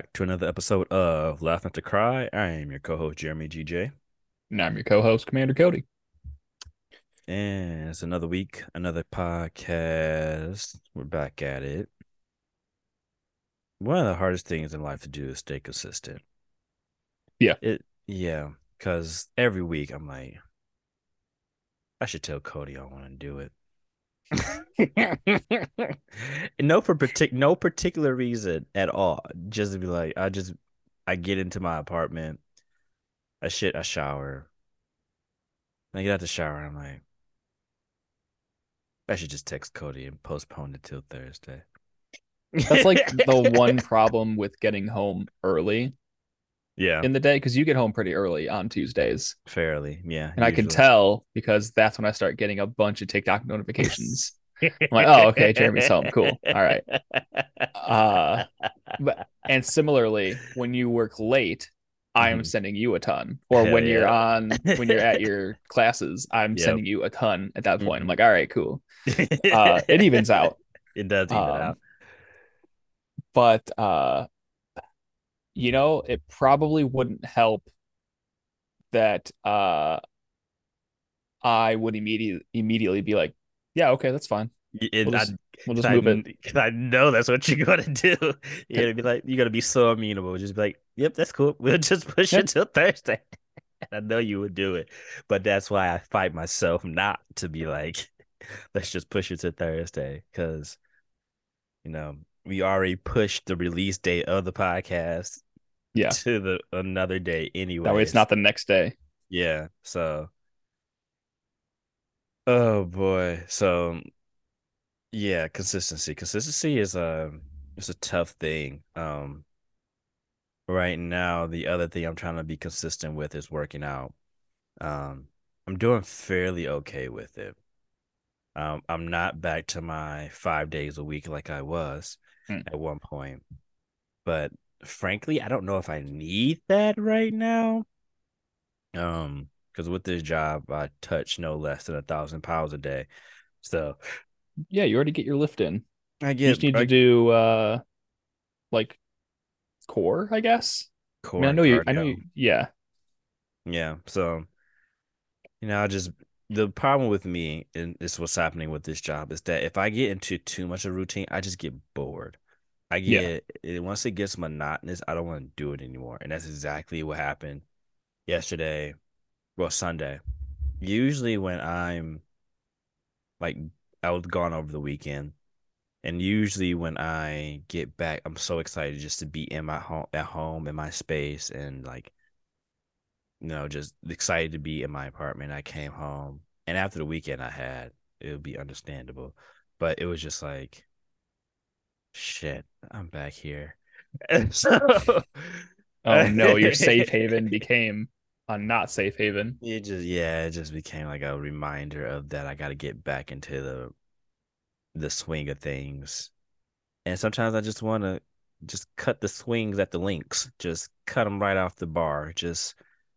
Back to another episode of Laugh Not to Cry. I am your co-host Jeremy GJ, And I'm your co-host, Commander Cody. and it's another week, another podcast. We're back at it. One of the hardest things in life to do is stay consistent. Yeah. It yeah, because every week I'm like, I should tell Cody I want to do it. no for partic- no particular reason at all. Just to be like, I just I get into my apartment, I shit, I shower. I get out the shower and I'm like, I should just text Cody and postpone it till Thursday. That's like the one problem with getting home early yeah, in the day because you get home pretty early on Tuesdays. fairly, yeah. And I can tell because that's when I start getting a bunch of TikTok notifications. I'm like, oh, okay, Jeremy's home. Cool. All right. Uh, but and similarly, when you work late, I am Mhm. sending you a ton. Or Hell when you're on when you're at your classes, I'm Yep. sending you a ton at that point. I'm Mhm. like, all right, cool. Uh, it evens out. It does even Um, out. but uh you know it probably wouldn't help that uh i would immediately immediately be like yeah okay that's fine It- we'll I- just, we'll just I, move it Because I know that's what you're gonna do. You're gonna be like, you're gonna be so amenable. Just be like, yep, that's cool. We'll just push Yep. it till Thursday. And I know you would do it, but that's why I fight myself not to be like, let's just push it to Thursday because, you know, we already pushed the release date of the podcast yeah to the another day anyway. that way it's not the next day Yeah. So, oh boy. So, yeah, consistency. Consistency is a it's a tough thing. Um, right now, the other thing I'm trying to be consistent with is working out. Um, I'm doing fairly okay with it. Um, I'm not back to my five days a week like I was Hmm. at one point, but frankly, I don't know if I need that right now. Um, because with this job, I touch no less than a thousand pounds a day. So yeah you already get your lift in I guess you just need I to do uh like core i guess i core mean i know you i know you yeah Yeah. So, you know, I just the problem with me and this is what's happening with this job is that if I get into too much of a routine, I just get bored. I Yeah. get it once it gets monotonous, I don't want to do it anymore. And that's exactly what happened yesterday. Well, Sunday. Usually when I'm like I was gone over the weekend. And usually when I get back, I'm so excited just to be in my home at home in my space and like you know, just excited to be in my apartment. I came home, and after the weekend I had, it would be understandable, but it was just like, shit, I'm back here. So, oh no your safe haven became a not safe haven It just, yeah, it just became like a reminder of that. I got to get back into the the swing of things, and sometimes I just want to just cut the swings at the links, just cut them right off the bar. Just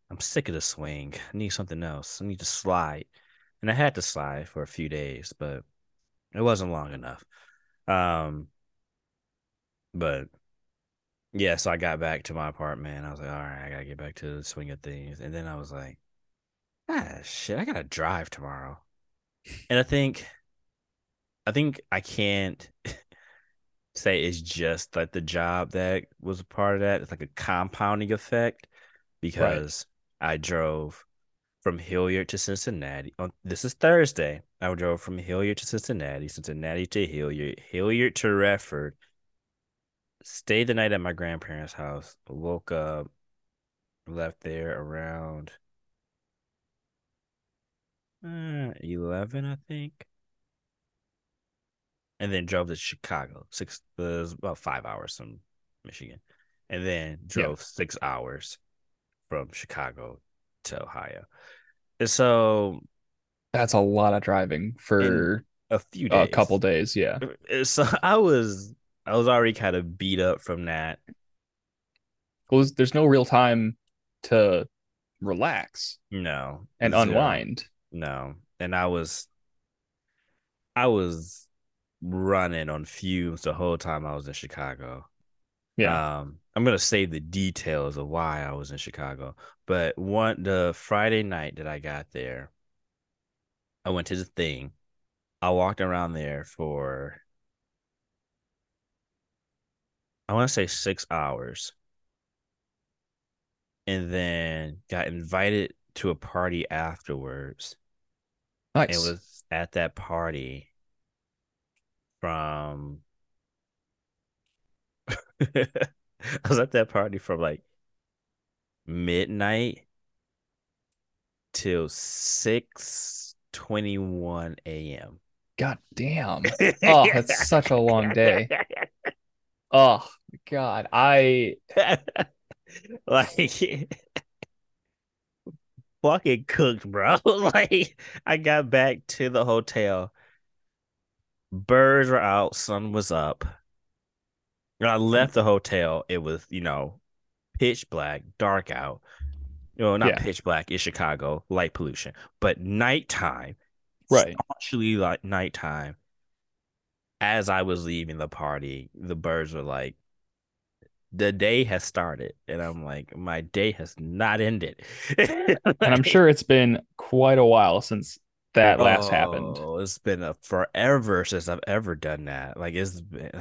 I'm sick of the swing. I need something else. I need to slide. And I had to slide for a few days, but it wasn't long enough. Um but yeah, so I got back to my apartment. I was like, all right, I gotta get back to the swing of things. And then I was like, ah shit, I gotta drive tomorrow. And I think I think I can't say it's just like the job that was a part of that. It's like a compounding effect because I drove from Hilliard to Cincinnati. On this is Thursday. I drove from Hilliard to Cincinnati, Cincinnati to Hilliard, Hilliard to Redford. Stayed the night at my grandparents' house. Woke up, left there around uh, eleven, I think, and then drove to Chicago. Six, uh, it was about five hours from Michigan, and then Yeah. drove six hours from Chicago to Ohio. And so that's a lot of driving for a few days. a couple days yeah So I was I was already kind of beat up from that. well, there's- no real time to relax No, and unwind. No, and I was I was running on fumes the whole time I was in Chicago. Yeah. Um, I'm gonna save the details of why I was in Chicago, but one the Friday night that I got there, I went to the thing. I walked around there for I want to say six hours, and then got invited to a party afterwards. Nice. It was at that party from I was at that party from like midnight till 6 21 a.m. God damn. Oh, that's such a long day. Oh God. I like fucking cooked, bro. like I got back to the hotel. Birds were out, sun was up. When I left the hotel, it was, you know, pitch black, dark out. You know, not yeah. pitch black, it's Chicago, light pollution. But nighttime, Right. actually like nighttime, as I was leaving the party, the birds were like, the day has started. And I'm like, my day has not ended. And I'm sure it's been quite a while since that last happened. Oh, it's been a forever since I've ever done that. Like it's been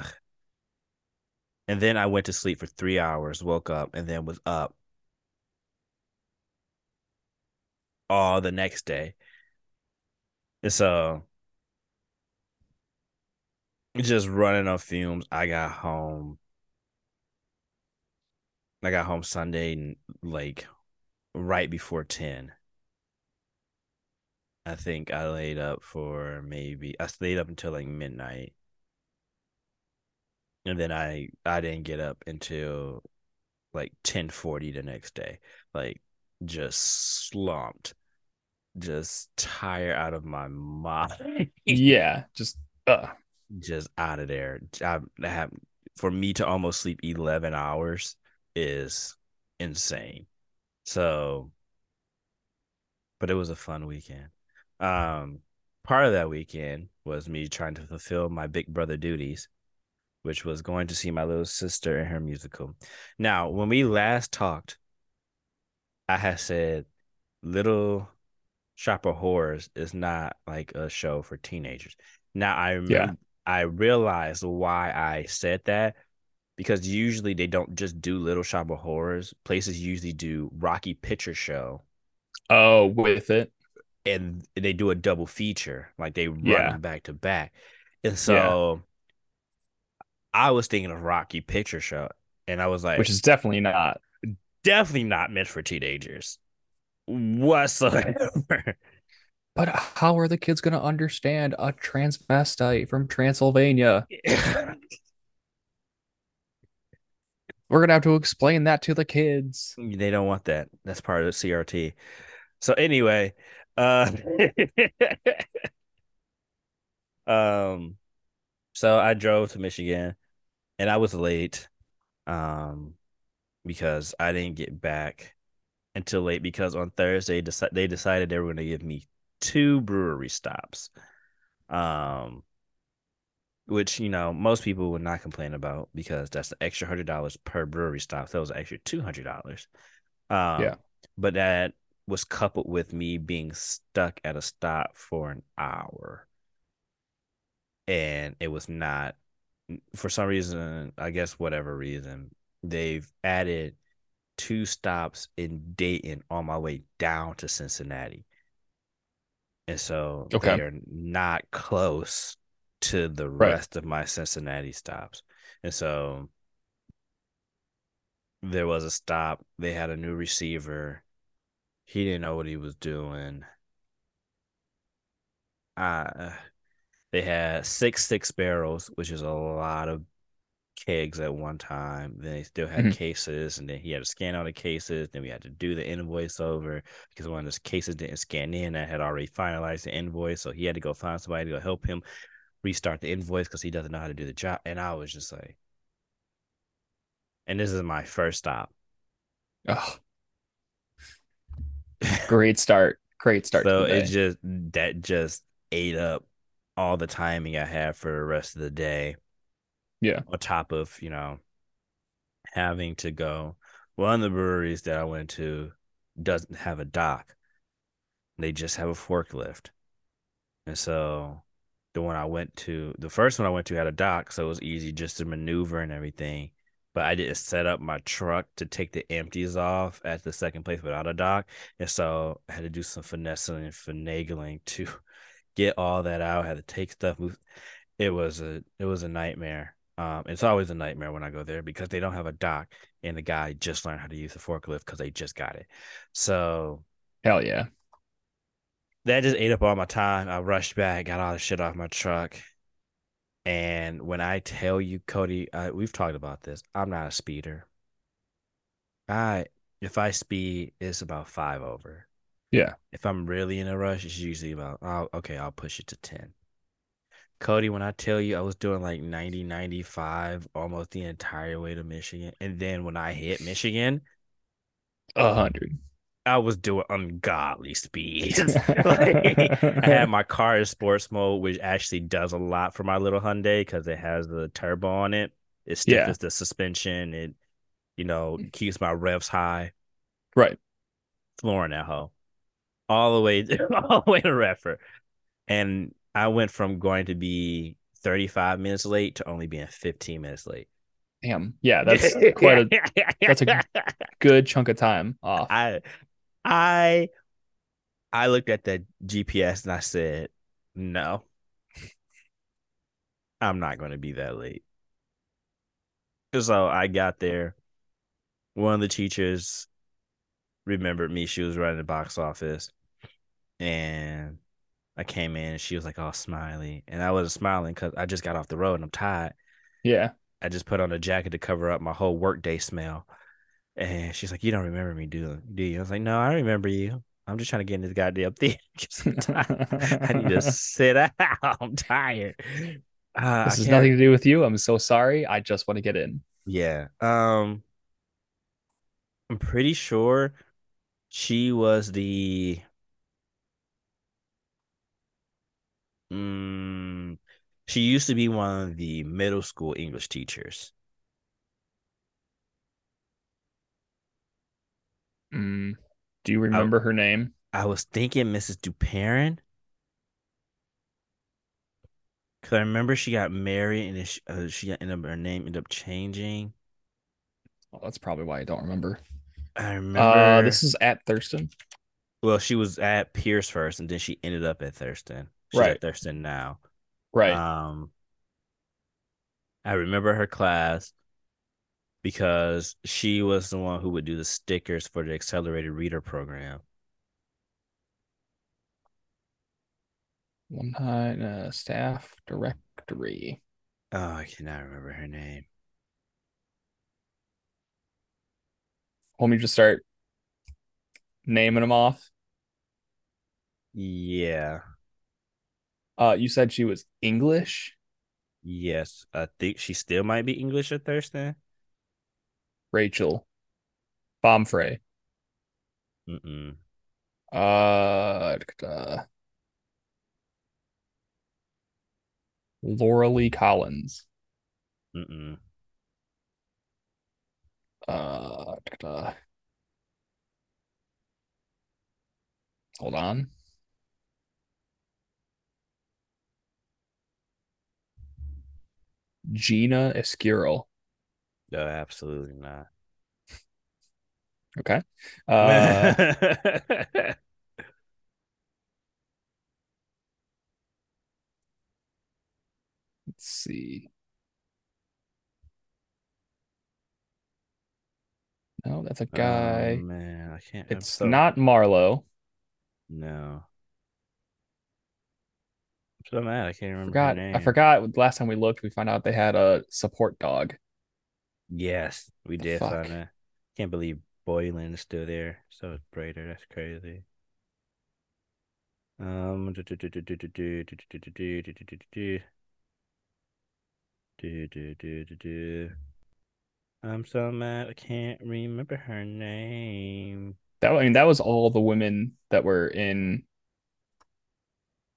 and then I went to sleep for three hours, woke up, and then was up all the next day. And so just running on fumes. I got home. I got home Sunday like right before 10. I think I laid up for maybe I stayed up until like midnight. And then I I didn't get up until like 1040 the next day. Like just slumped. Just tired out of my mind. Yeah. Just uh just out of there. I, have for me to almost sleep 11 hours is insane. So but it was a fun weekend. Um part of that weekend was me trying to fulfill my big brother duties, which was going to see my little sister in her musical. Now, when we last talked, I had said Little Shop of Horrors is not like a show for teenagers. Now I remember yeah. I realized why I said that because usually they don't just do Little Shop of Horrors. Places usually do Rocky Picture Show. Oh, with it. And they do a double feature, like they run Yeah. back to back. And so I was thinking of Rocky Picture Show, and I was like, Which is definitely not. definitely not meant for teenagers whatsoever. But how are the kids going to understand a transvestite from Transylvania? We're going to have to explain that to the kids. they don't want that. That's part of the CRT. So anyway, uh um so I drove to Michigan and I was late um because I didn't get back until late because on Thursday they decided they were going to give me two brewery stops. Um which you know most people would not complain about because that's the extra hundred dollars per brewery stop. So that was an extra two hundred dollars. Um, Yeah. but that was coupled with me being stuck at a stop for an hour, and it was not for some reason. I guess whatever reason they've added two stops in Dayton on my way down to Cincinnati, and so Okay. they are not close to the Right. rest of my Cincinnati stops. And so there was a stop. They had a new receiver. He didn't know what he was doing. Uh they had six six barrels, which is a lot of kegs at one time. Then they still had Mhm. cases, and then he had to scan all the cases. Then we had to do the invoice over because one of those cases didn't scan in. I had already finalized the invoice, so he had to go find somebody to go help him restart the invoice because he doesn't know how to do the job. And I was just like, and this is my first stop. Oh, great start. Great start so it just that just ate up all the timing I had for the rest of the day. Yeah. On top of, you know, having to go. One of the breweries that I went to doesn't have a dock. They just have a forklift. And so the one I went to, the first one I went to had a dock, so it was easy just to maneuver and everything. But I didn't set up my truck to take the empties off at the second place without a dock. And so I had to do some finessing and finagling to get all that out. I had to take stuff. It was a it was a nightmare. Um, it's always a nightmare when I go there because they don't have a dock and the guy just learned how to use the forklift because they just got it. So hell yeah. That just ate up all my time. I rushed back, got all the shit off my truck. And when I tell you, Cody, uh, we've talked about this. I'm not a speeder. I if I speed, it's about five over. Yeah. If I'm really in a rush, it's usually about oh, okay, I'll push it to ten. Cody, when I tell you I was doing like 90, 95 almost the entire way to Michigan. And then when I hit Michigan, a hundred. I was doing ungodly speeds. like, I had my car in sports mode, which actually does a lot for my little Hyundai because it has the turbo on it. It stiffens yeah. the suspension. It, you know, keeps my revs high. Right. Flooring that hoe. All the way, all the way to Redford. And I went from going to be 35 minutes late to only being 15 minutes late. Damn. Yeah, that's quite a that's a good chunk of time off. I I I looked at the GPS and I said, "No. I'm not going to be that late." So I got there. One of the teachers remembered me. She was running the box office. And I came in and she was like all smiley. And I wasn't smiling because I just got off the road and I'm tired. Yeah. I just put on a jacket to cover up my whole workday smell. And she's like, You don't remember me, do, do you? I was like, No, I remember you. I'm just trying to get in this goddamn theater. I need to sit out. I'm tired. Uh, this has nothing to do with you. I'm so sorry. I just want to get in. Yeah. Um I'm pretty sure she was the Mm, she used to be one of the middle school English teachers. Mm, do you remember I, her name? I was thinking Mrs. Duperrin. Cause I remember she got married and she, uh, she ended up her name ended up changing. Well, that's probably why I don't remember. I remember. Uh, this is at Thurston. Well, she was at Pierce first, and then she ended up at Thurston. She's right. at Thurston now. Right. Um, I remember her class because she was the one who would do the stickers for the accelerated reader program. One night uh, staff directory. Oh, I cannot remember her name. Want me to just start naming them off? Yeah. Uh, you said she was English. Yes, I think she still might be English at Thurston. Rachel Bombfray. Mm-mm. Uh, uh Laura Lee Collins. Mm-mm. Uh, uh, hold on. Gina Escurel. No, absolutely not. Okay. Uh, let's see. No, that's a guy. Oh, man, I can't. It's so... not Marlowe. No so mad. I can't remember. Forgot. I forgot. Last time we looked, we found out they had a support dog. Yes, we the did fuck? find that. Can't believe Boylan is still there. So is Brader. That's crazy. Um. I'm so mad. I can't remember her name. That I mean, that was all the women that were in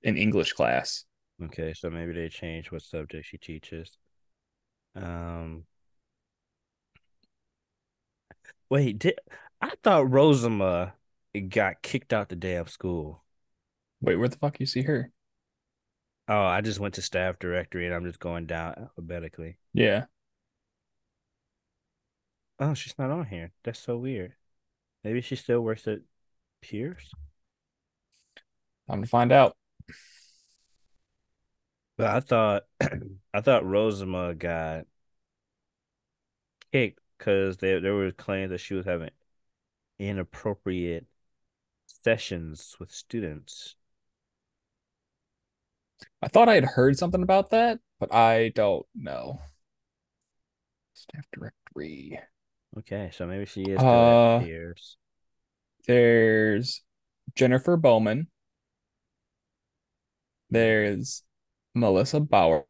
in English class. Okay, so maybe they changed what subject she teaches. Um, Wait, did I thought Rosama got kicked out the day of school? Wait, where the fuck you see her? Oh, I just went to staff directory and I'm just going down alphabetically. Yeah. Oh, she's not on here. That's so weird. Maybe she still works at Pierce. I'm gonna find out. But I thought I thought Rosama got kicked because there there were claims that she was having inappropriate sessions with students. I thought I had heard something about that, but I don't know. Staff directory. Okay, so maybe she is Uh, Pierce. there's Jennifer Bowman. There's Melissa Bauer.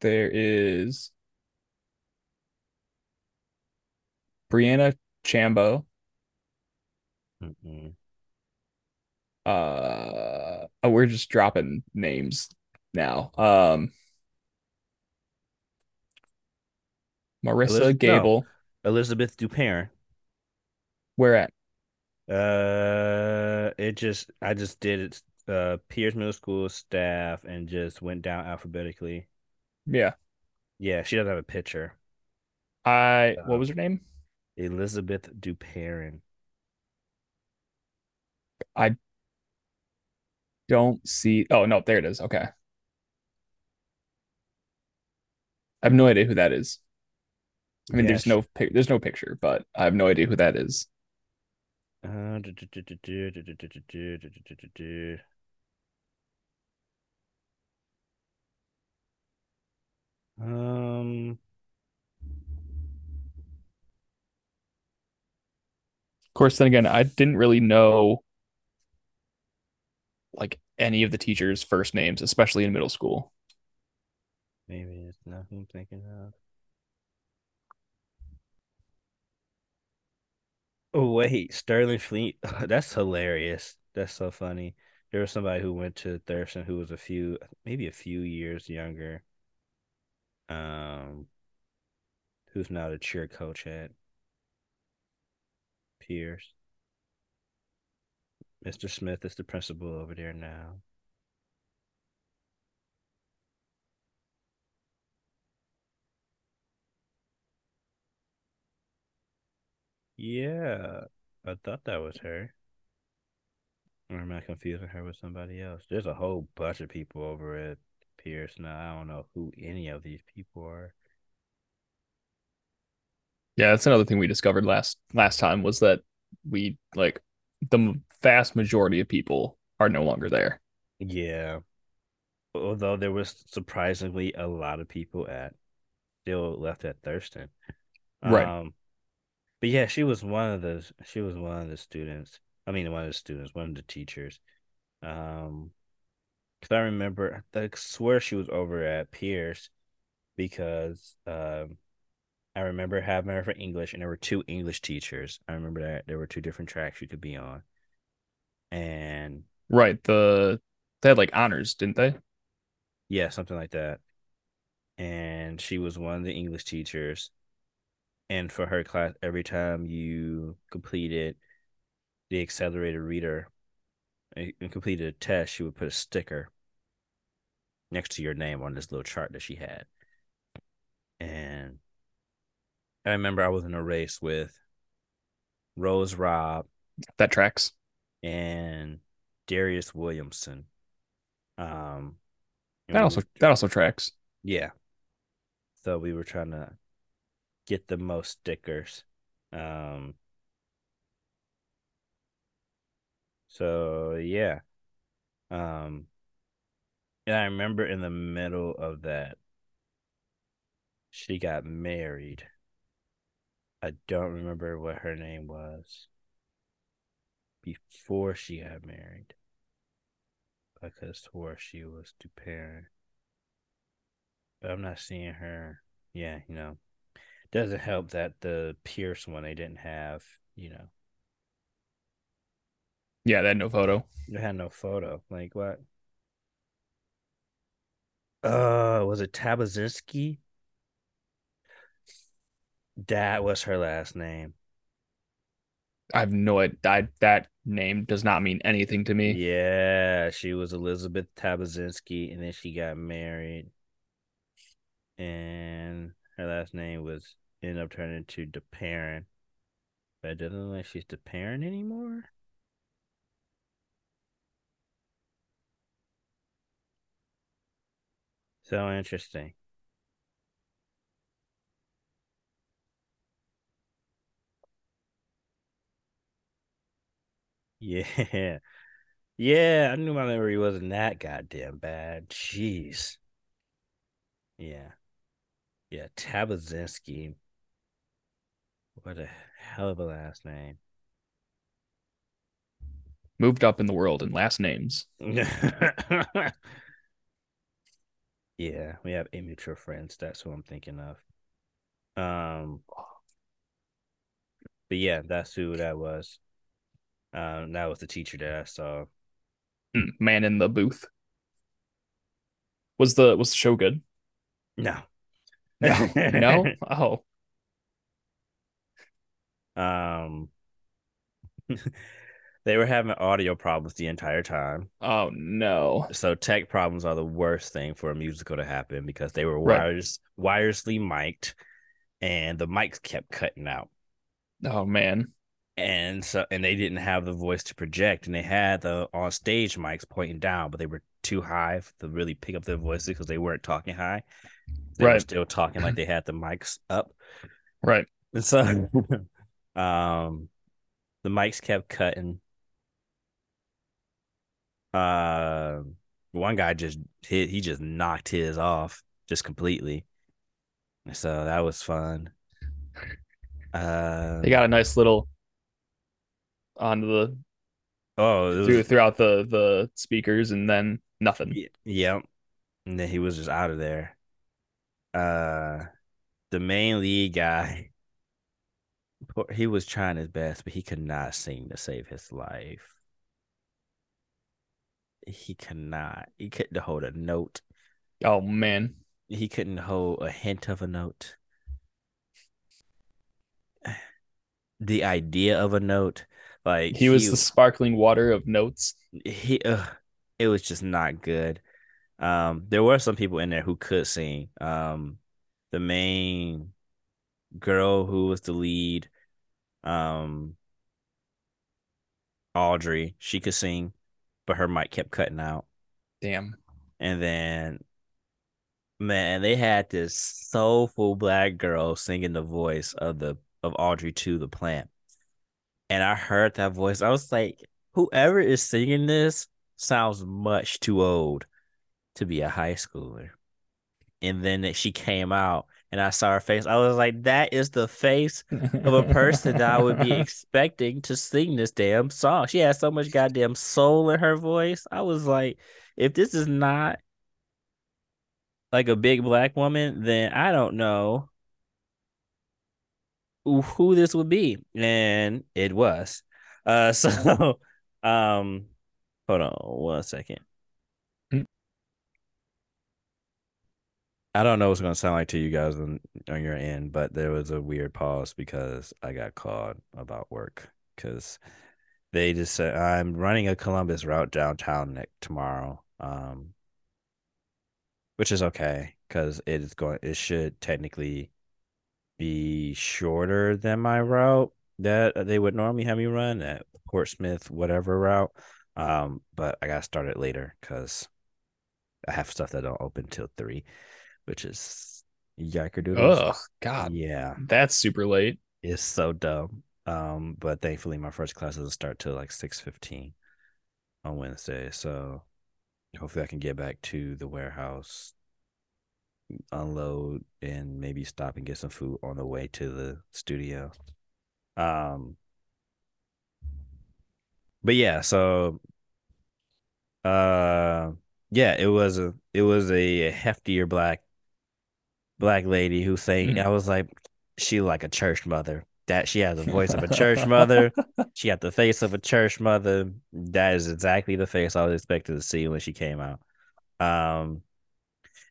There is Brianna Chambo. Mm-mm. Uh, oh, we're just dropping names now. Um, Marissa Eliz- no. Gable. Elizabeth Dupin. Where at? Uh, it just I just did it. Uh, Pierce Middle School staff and just went down alphabetically. Yeah. Yeah, she doesn't have a picture. I what Uh, was her name? Elizabeth Dupin. I don't see. Oh no, there it is. Okay. I have no idea who that is. I mean, Yeah, there's she- no there's no picture, but I have no idea who that is. Uh, du- du- du- Um, Of course, then again, I didn't really know like any of the teachers' first names, especially in middle school. maybe it's not who I'm thinking of. Oh wait, Sterling Fleet. That's hilarious. That's so funny. There was somebody who went to Thurston who was a few, maybe a few years younger. Um, who's now the cheer coach at Pierce. Mr. Smith is the principal over there now. Yeah, I thought that was her. Or am I confusing her with somebody else? There's a whole bunch of people over at Pierce now. I don't know who any of these people are. Yeah, that's another thing we discovered last last time was that we like the vast majority of people are no longer there. Yeah. Although there was surprisingly a lot of people at still left at Thurston. Right. Um, but yeah, she was one of the she was one of the students. I mean, one of the students, one of the teachers. Um, because I remember, I swear she was over at Pierce because um, I remember having her for English, and there were two English teachers. I remember that there were two different tracks you could be on, and Right. The they had like honors, didn't they? yeah, something like that. And she was one of the English teachers. And for her class, every time you completed the accelerated reader and completed a test, she would put a sticker next to your name on this little chart that she had. And I remember I was in a race with Rose Robb That tracks. and Darius Williamson. Um, That we also were- that also tracks. yeah. So we were trying to get the most stickers. Um, so yeah. Um, and I remember in the middle of that, she got married. I don't remember what her name was before she got married. I could have swore she was Dupin. But I'm not seeing her. Yeah, you know. Doesn't help that the Pierce one they didn't have, you know, Yeah, they had no photo. they had no photo. Like what? Uh, was it Tabazinski? That was her last name. I have no idea. That name does not mean anything to me. Yeah, she was Elizabeth Tabazinski, and then she got married, and her last name was ended up turning to DeParent, but it doesn't look like she's DeParent anymore. So interesting. Yeah. Yeah, I knew my memory wasn't that goddamn bad. Jeez. Yeah. Yeah, Tabazinski. What a hell of a last name. Moved up in the world in last names. yeah, we have mutual friends. That's who I'm thinking of. Um, but yeah, that's who that was. Um, that was the teacher that I saw. Hmm, Man in the booth. Was the was the show good? No. No. no? Oh. Um they were having audio problems the entire time. Oh no. So tech problems are the worst thing for a musical to happen because they were Right. wires wirelessly mic'd and the mics kept cutting out. Oh man. and so and they didn't have the voice to project and they had the on stage mics pointing down but they were too high to really pick up their voices because they weren't talking high they were Right. still talking like they had the mics up Right. and so um the mics kept cutting uh one guy just hit he just knocked his off just completely so that was fun uh They got a nice little on the oh was, through, throughout the the speakers and then nothing. Yep. And then he was just out of there. Uh the main lead guy, he was trying his best, but he could not sing to save his life. He could not. He couldn't hold a note. Oh man. He couldn't hold a hint of a note. The idea of a note, like He was the sparkling water of notes. he uh, it was just not good. Um, there were some people in there who could sing. Um, the main girl who was the lead, um, Audrey, she could sing, but her mic kept cutting out. Damn. And then, man, they had this soulful black girl singing the voice of the of Audrey to the plant. And I heard that voice. I was like, whoever is singing this sounds much too old to be a high schooler. And then she came out and I saw her face. I was like, that is the face of a person that I would be expecting to sing this damn song. She had so much goddamn soul in her voice. I was like, if this is not like a big black woman, then I don't know who- who this would be. And it was. Uh so um hold on one second. I don't know what's gonna sound like to you guys on, on your end, but there was a weird pause because I got called about work because they just said I'm running a Columbus route downtown tomorrow. Um which is okay because it is going it should technically be shorter than my route that they would normally have me run at Portsmouth, whatever route. Um, but I gotta start it later because I have stuff that don't open till three, which is yikers. Oh God. Yeah, That's super late. it's so dumb. Um, but thankfully my first class doesn't start till like six fifteen on Wednesday, so hopefully I can get back to the warehouse, unload, and maybe stop and get some food on the way to the studio. Um, but yeah, so uh, yeah, it was a it was a heftier black black lady who sang. Mm. I was like, she like a church mother. That she has the voice of a church mother. She had the face of a church mother. That is exactly the face I was expecting to see when she came out. Um,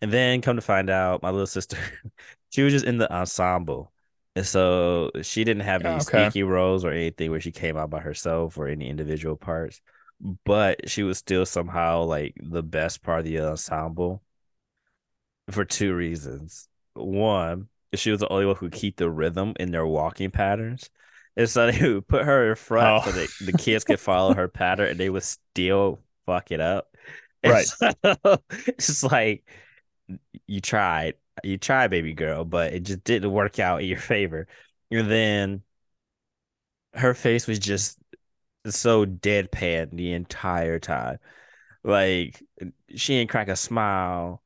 and then come to find out, my little sister, she was just in the ensemble. And so she didn't have any okay. sneaky roles or anything where she came out by herself or any individual parts, but she was still somehow like the best part of the ensemble for two reasons. One, she was the only one who could keep the rhythm in their walking patterns. And so they would put her in front Oh, so that the kids could follow her pattern and they would still fuck it up. And right. so it's just like you tried, you tried, baby girl, but it just didn't work out in your favor. And then her face was just so deadpan the entire time. Like she didn't crack a smile.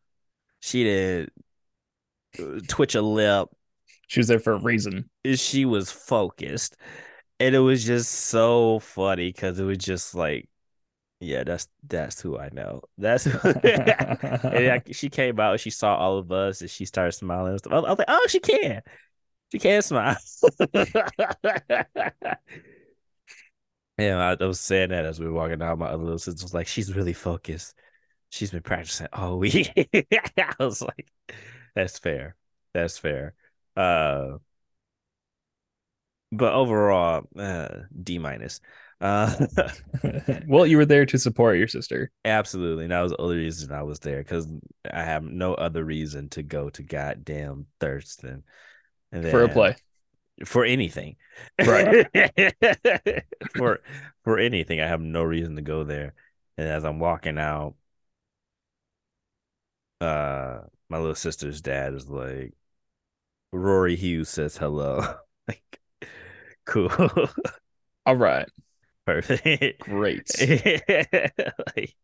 She didn't twitch a lip. She was there for a reason. She was focused. And it was just so funny because it was just like, yeah, that's that's who I know. That's who and she came out, she saw all of us, and she started smiling. I was, I was like, oh, she can, she can smile. yeah, I, I was saying that as we were walking out. My other little sister was like, she's really focused. She's been practicing all week. I was like, that's fair. That's fair. Uh, but overall, uh, D minus. Uh, well, you were there to support your sister. absolutely. And that was the only reason I was there because I have no other reason to go to goddamn Thurston. And for a play. for anything. Right. for for anything. I have no reason to go there. And as I'm walking out, uh my little sister's dad is like Rory Hughes says hello. like cool. All right. Perfect. Great. like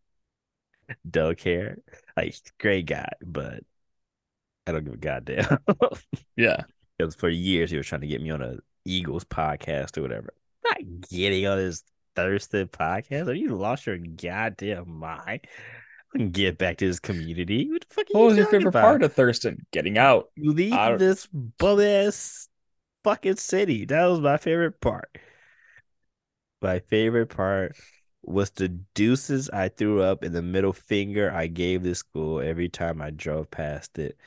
don't care. Like great guy, but I don't give a goddamn. Yeah. Because for years he was trying to get me on a Eagles podcast or whatever. Not getting on his Thursday podcast. Have you lost your goddamn mind? Get back to this community. What the fuck What was your favorite about? part of Thurston? Getting out. Leave I- this bum ass fucking city. That was my favorite part. My favorite part was the deuces I threw up and the middle finger I gave this school every time I drove past it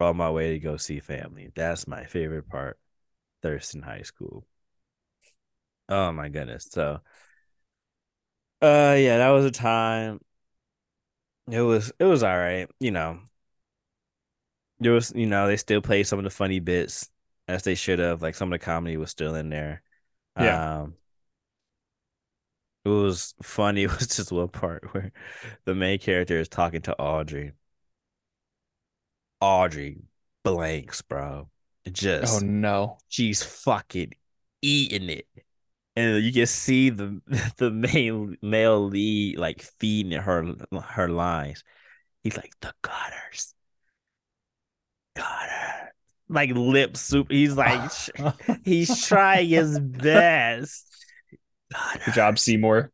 on my way to go see family. That's my favorite part. Thurston High School. Oh my goodness. So uh yeah, that was a time. It was it was all right, you know. There was, you know, they still played some of the funny bits as they should have. Like some of the comedy was still in there. Yeah. Um it was funny. It was just one part where the main character is talking to Audrey. Audrey blanks, bro. Just Oh no. she's fucking eating it. And you can see the the main male lead like feeding her her lines. He's like the gutters, gutter, like lip soup. He's like he's trying his best. Good job, Seymour.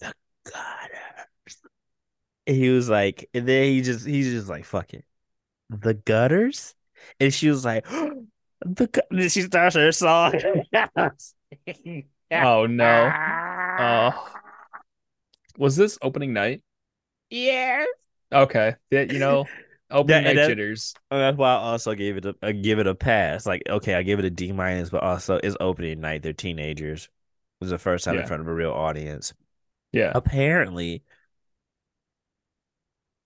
The gutters. And he was like, and then he just he's just like, fuck it. The gutters? And she was like, the gu-" she starts her song. Oh no. Uh, Oh. Was this opening night? yeah. Okay. Yeah, you know, opening That- and night that- jitters. That's why I also gave it a, I give it a pass. Like, okay, I give it a D minus, but also it's opening night. They're teenagers. It was the first time in front of a real audience. Yeah. Apparently,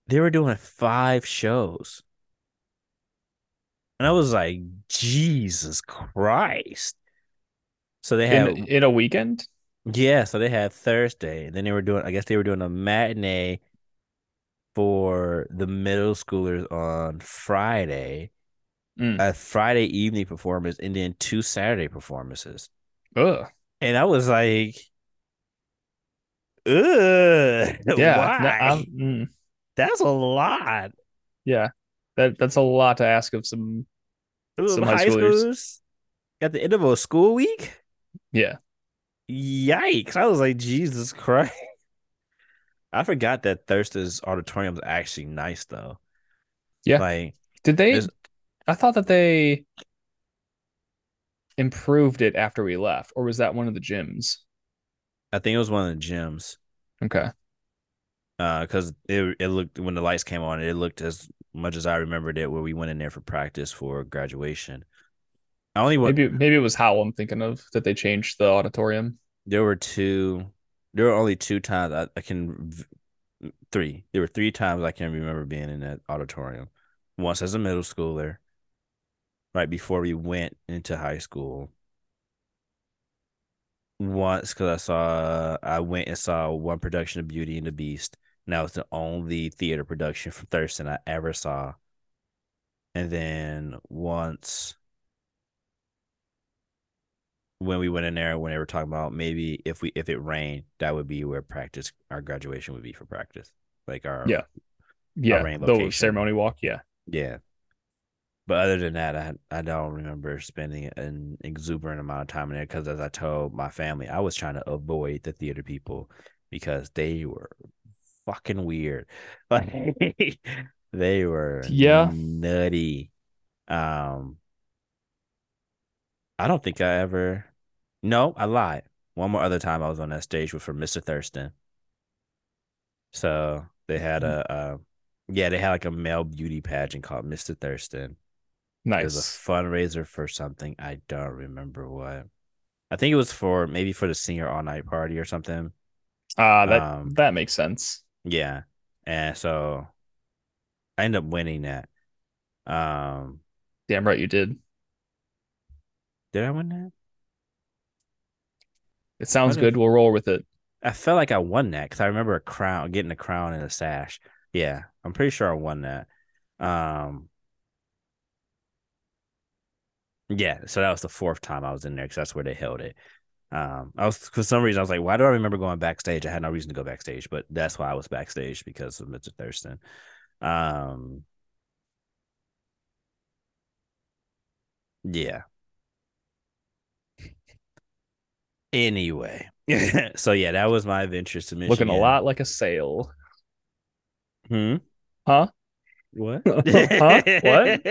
they were doing five shows. And I was like, Jesus Christ. So they had In in a weekend? yeah, so they had Thursday. Then they were doing I guess they were doing a matinee for the middle schoolers on Friday, Mm. a Friday evening performance, and then two Saturday performances. Ugh. And I was like, Ugh, Yeah. why? no, mm, That's a lot. yeah. That that's a lot to ask of some Some high high schoolers. schoolers at the end of a school week. Yeah. Yikes! I was like, Jesus Christ. I forgot that Thurston's auditorium is actually nice though. Yeah. Like Did they There's- I thought that they improved it after we left, or was that one of the gyms? I think it was one of the gyms. Okay. Uh, because it it looked when the lights came on, it looked as much as I remembered it where we went in there for practice for graduation. I only went. Maybe maybe it was Howell I'm thinking of that they changed the auditorium. There were two. There were only two times I, I can. Three. There were three times I can remember being in that auditorium. Once as a middle schooler, right before we went into high school. Once because I saw I went and saw one production of Beauty and the Beast. And that was the only theater production from Thurston I ever saw. And then once when we went in there when they were talking about maybe if we if it rained, that would be where practice our graduation would be for practice. Like our Yeah. Yeah. rain The ceremony walk, yeah. Yeah. But other than that, I I don't remember spending an exuberant amount of time in there because as I told my family, I was trying to avoid the theater people because they were fucking weird. Like they were yeah nutty. Um I don't think I ever No, I lied. One more other time I was on that stage was for Mr. Thurston. So they had a uh yeah, they had like a male beauty pageant called Mr. Thurston. Nice. It was a fundraiser for something. I don't remember what. I think it was for maybe for the senior all night party or something. Ah, uh, that um, that makes sense. Yeah. And so I ended up winning that. Um Damn right you did. Did I win that? It sounds good. We'll roll with it. I felt like I won that because I remember a crown, getting a crown and a sash. Yeah, I'm pretty sure I won that. Um, yeah, so that was the fourth time I was in there because that's where they held it. Um, I was for some reason I was like, why do I remember going backstage? I had no reason to go backstage, but that's why I was backstage because of Mr. Thurston. Um, yeah. Anyway, so yeah, that was my adventure to Michigan. Looking a lot like a sail. Hmm. Huh? What? huh? What?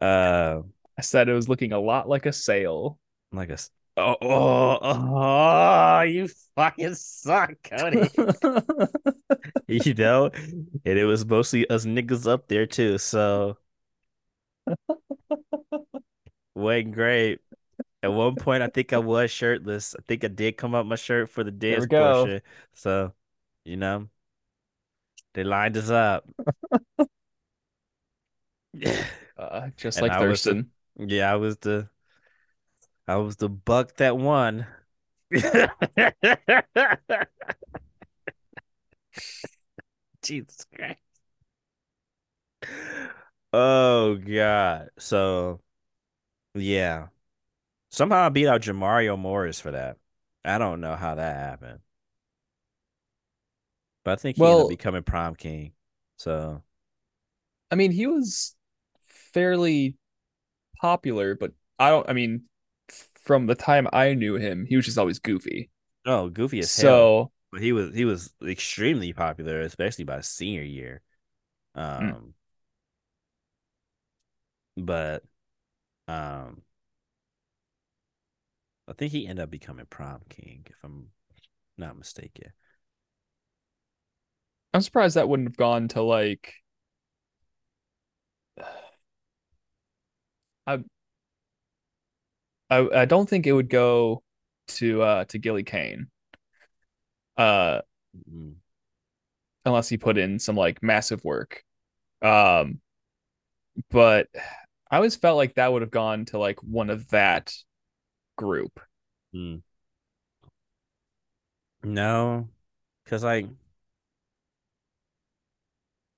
uh, I said it was looking a lot like a sail. Like a oh oh, oh you fucking suck, Cody. you know, and it was mostly us niggas up there too, so went great. At one point, I think I was shirtless. I think I did come up my shirt for the dance portion. So, you know, they lined us up. uh, just and like I Thurston. Yeah, I was the I was the buck that won. Jesus Christ. Oh God. So yeah. Somehow I beat out Jamario Morris for that. I don't know how that happened. But I think he well, ended up becoming prom king. So I mean he was fairly popular, but I don't I mean from the time I knew him, he was just always goofy. Oh, goofy as so, hell. But he was he was extremely popular, especially by senior year. Hmm. Um mm. but um I think he ended up becoming prom king, if I'm not mistaken. I'm surprised that wouldn't have gone to like I I I don't think it would go to uh to Gilly Kane. Uh mm-hmm. unless he put in some like massive work. Um but I always felt like that would have gone to like one of that group. Mm. No, because like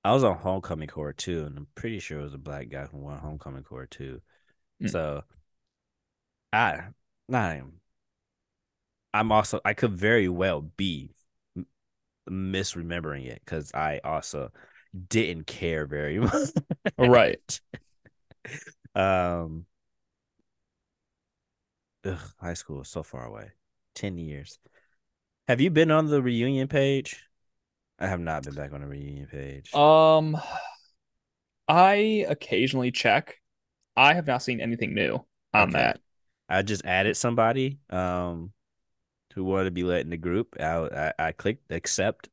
I was on homecoming core too, and I'm pretty sure it was a black guy who won homecoming core too. Mm. So I not I'm also I could very well be misremembering it because I also didn't care very much. right. um ugh, high school is so far away. Ten years. Have you been on the reunion page? I have not been back on the reunion page. Um I occasionally check. I have not seen anything new on okay. that. I just added somebody um who wanted to be let in the group. I I, I clicked accept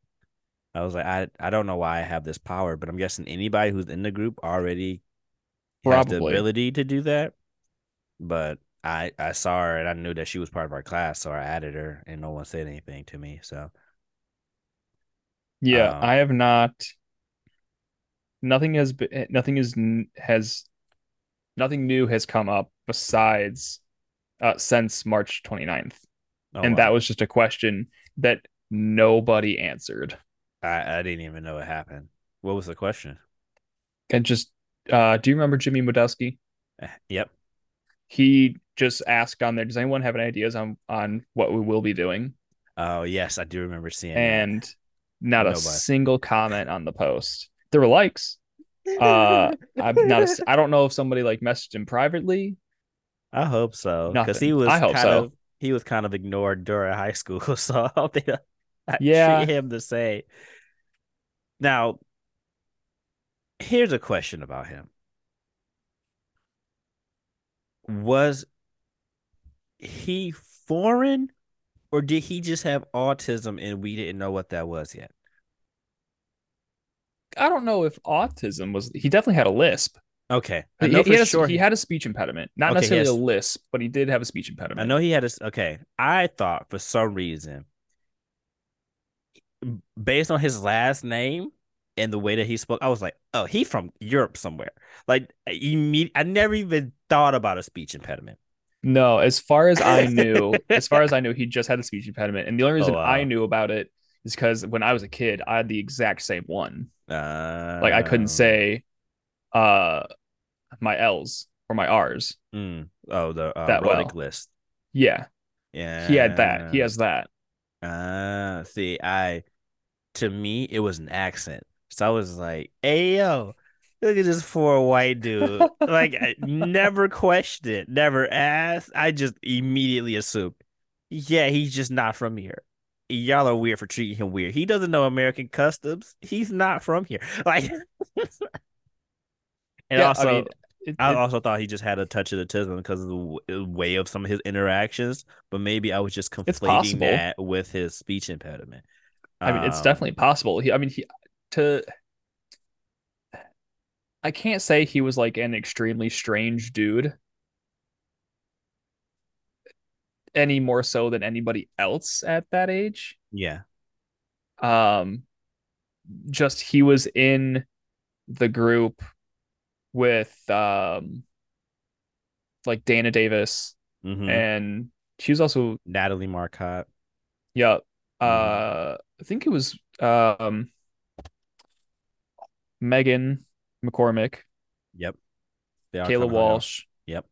I was like, I I don't know why I have this power, but I'm guessing anybody who's in the group already has the ability to do that. But I I saw her and I knew that she was part of our class, so I added her, and no one said anything to me. So, Yeah, um, I have not. Nothing has been. Nothing is has. Nothing new has come up besides uh, since March 29th. oh and that was just a question that nobody answered. I I didn't even know it happened. What was the question? And just, uh, do you remember Jimmy Modowski? Eh, Yep. He just asked on there, does anyone have any ideas on on what we will be doing? Oh yes, I do remember seeing that. And not a single comment on the post. There were likes. Uh, I'm not. A, I don't know if somebody like messaged him privately. I hope so, because he was I hope kind so. of he was kind of ignored during high school, so I hope they I treat him the same. Now, here's a question about him: Was he foreign, or did he just have autism and we didn't know what that was yet? I don't know if autism was. He definitely had a lisp. Okay, I He, know he had a, sure. he had a speech impediment, not okay, necessarily a lisp, but he did have a speech impediment. I know he had a. Okay, I thought for some reason based on his last name and the way that he spoke, I was like, oh, he from Europe somewhere. Like, imme- I never even thought about a speech impediment. No, as far as I knew, as far oh as I knew, he just had a speech impediment. And the only reason I wow. knew about it is because when I was a kid, I had the exact same one. Like I couldn't Um, say uh my L's or my R's mm, oh, the uh, that well. list. Yeah, yeah. he had that. He has that. Uh, see, I to me it was an accent. So I was like, "Hey yo, look at this poor white dude." Like I never questioned it, never asked. I just immediately assumed, yeah, he's just not from here. Y'all are weird for treating him weird. He doesn't know American customs. He's not from here. Like, and Yeah, I also, mean, it, I it also thought he just had a touch of autism because of the way of some of his interactions. But maybe I was just conflating that with his speech impediment. I mean, it's Um, definitely possible. He, I mean, he to I can't say he was like an extremely strange dude any more so than anybody else at that age. yeah. Um, just he was in the group with um like Dana Davis Mm-hmm. and she was also Natalie Marcotte. yeah Mm-hmm. uh I think it was um Megan McCormick, Yep. They Kayla. Walsh, Yep.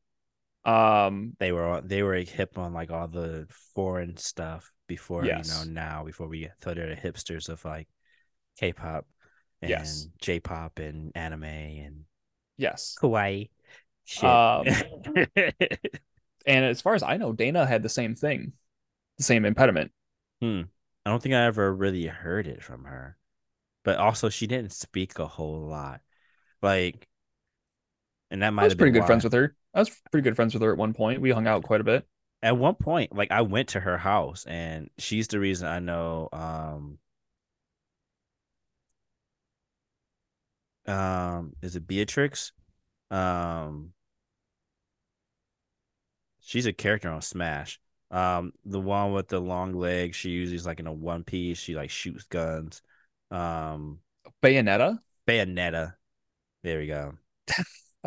um They were they were hip on like all the foreign stuff before, you know, now before we thought they're the hipsters of like K-pop Yes. and J-pop and anime and Yes. kawaii shit. Um and as far as I know Dana had the same thing, the same impediment. hmm. I don't think I ever really heard it from her. But also she didn't speak a whole lot. Like and that I was have pretty been good friends with her. I was pretty good friends with her at one point. We hung out quite a bit. At one point, like I went to her house and she's the reason I know um um is it Beatrix? Um she's a character on Smash. Um the one with the long legs, she usually is like in a one piece, she like shoots guns. Um Bayonetta? Bayonetta. There we go.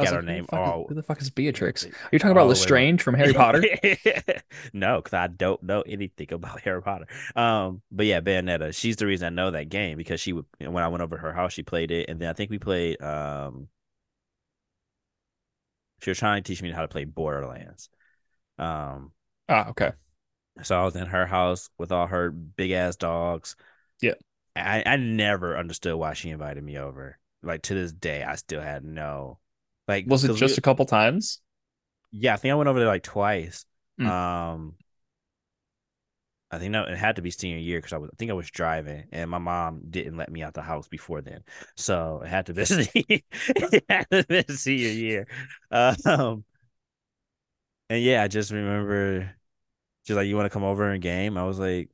Got her like, who the name fuck is all who the fuck is Beatrix? Are you talking about all the way wrong. Lestrange from Harry Potter? no, because I don't know anything about Harry Potter. Um, but yeah, Bayonetta. She's the reason I know that game because she would when I went over to her house, she played it, and then I think we played. Um, she was trying to teach me how to play Borderlands. Um, Ah, okay. so I was in her house with all her big ass dogs. Yeah. I I never understood why she invited me over. Like to this day, I still had no like Was it because we just a couple times? yeah, I think I went over there like twice. Mm. Um, I think no, it had to be senior year because I was I think I was driving and my mom didn't let me out the house before then, so it had to be it had to be senior year. Um, and yeah, I just remember she's like, "You want to come over and game?" I was like,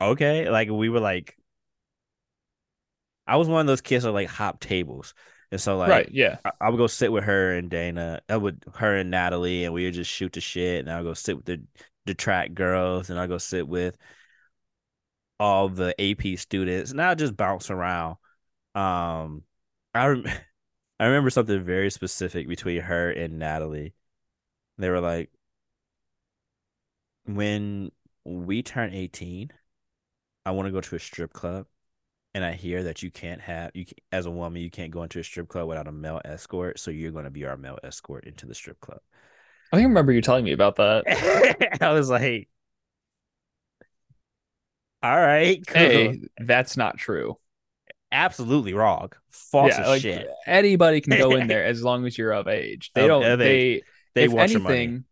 okay. Like we were like, I was one of those kids that like hop tables. And so like Right, yeah. I, I would go sit with her and Dana. I would her and Natalie, and we would just shoot the shit. And I would go sit with the the track girls, and I would go sit with all the AP students, and I just bounce around. Um, I rem- I remember something very specific between her and Natalie. They were like, when we turn 18, I want to go to a strip club. And I hear that you can't have you can, as a woman you can't go into a strip club without a male escort, so you're going to be our male escort into the strip club. I think I remember you telling me about that. I was like, all right, cool. Hey, that's not true. absolutely wrong. False yeah, as like shit. anybody can go in there as long as you're of age. They Of- don't of they They if want your money. anything,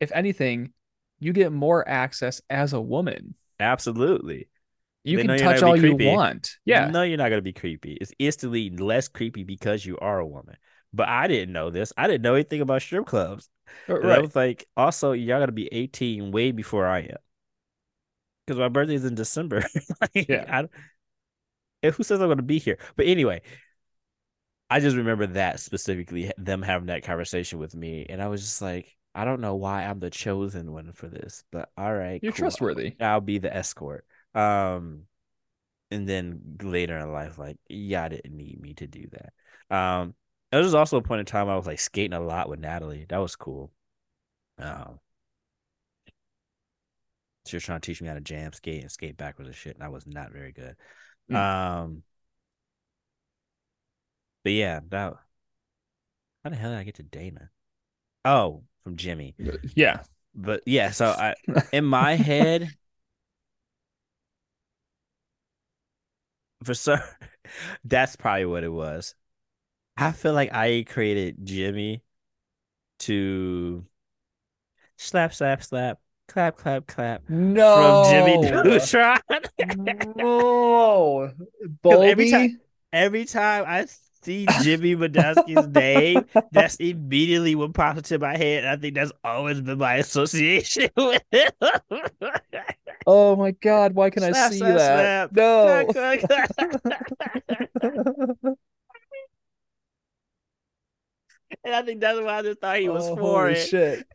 if anything, you get more access as a woman. Absolutely. You They can touch all you want. Yeah. No, you're not gonna be creepy. It's instantly less creepy because you are a woman. But I didn't know this. I didn't know anything about strip clubs. And I was like, also, y'all gotta be 18 way before I am. Because my birthday's in December. Like, Yeah. I, and who says I'm gonna be here? But anyway, I just remember that specifically, them having that conversation with me, and I was just like, I don't know why I'm the chosen one for this, but all right, You're cool. trustworthy. I'll be the escort. Um, and then later in life, like, yeah, I didn't need me to do that. Um, there was also a point in time I was like skating a lot with Natalie. That was cool. Um, she was trying to teach me how to jam skate and skate backwards and shit, and I was not very good. Mm. Um, but yeah, that. How the hell did I get to Dana? Oh, from Jimmy. Yeah. But yeah, so I in my head, for some, that's probably what it was. I feel like I created Jimmy to slap, slap, slap, clap, clap, clap No. from Jimmy Neutron. no. every time- Every time I see Jimmy Badowski's name, that's immediately what pops into my head. I think that's always been my association with him. Oh my god, why can I see slap, that? slap. No. Clack, clack, clack. and I think that's why I just thought he was oh, for holy it. shit.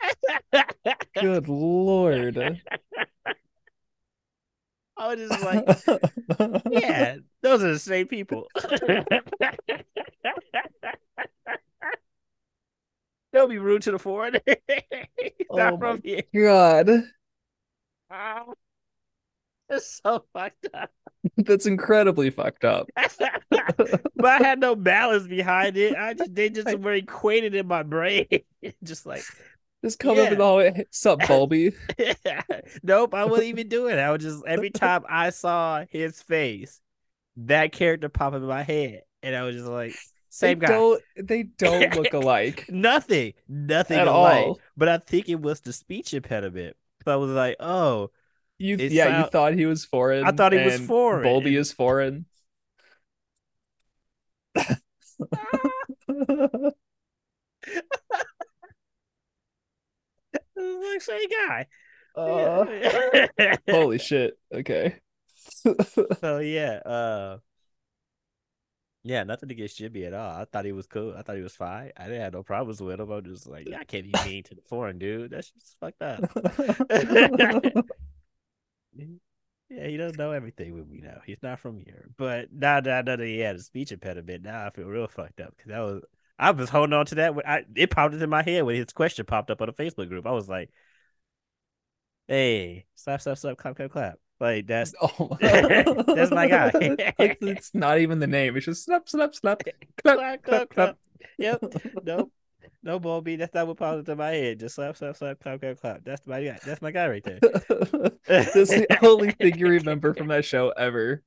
Good lord. I was just like, yeah, those are the same people. Don't be rude to the foreigner. Oh from here. God. Ow. It's so fucked up. That's incredibly fucked up. but I had no balance behind it. I just they just were equated in my brain. just like Just come up Yeah. in the hallway. Sup, Bolbi? nope, I wasn't even doing it. I was just every time I saw his face, that character pop up in my head. And I was just like, same they guy. Don't, they don't look alike. Nothing. Nothing At alike. all. But I think it was the speech impediment. So I was like, oh, You It yeah, you thought he was foreign. I thought he was foreign. Bolbi is foreign. It was like same guy. Uh, holy shit. Okay. so yeah, uh yeah, nothing against Jimmy at all. I thought he was cool. I thought he was fine. I didn't have no problems with him. I'm just like, yeah, I can't be mean to the foreign dude. That's just fucked up. Yeah, he doesn't know everything with me now. He's not from here. But now, now, now that he had a speech impediment, now I feel real fucked up because that was I was holding on to that. When I it popped into my head when his question popped up on a Facebook group. I was like, "Hey, slap, slap, slap, clap, clap, clap." Like that's oh. That's my guy. Like, it's not even the name. It's just slap, slap, slap, Clap, clap, clap, clap. Yep. Nope. No Bolbi. That's not what popped into my head. Just slap, slap, slap, clap, clap, clap. That's my guy. That's my guy right there. That's the only thing you remember from that show ever.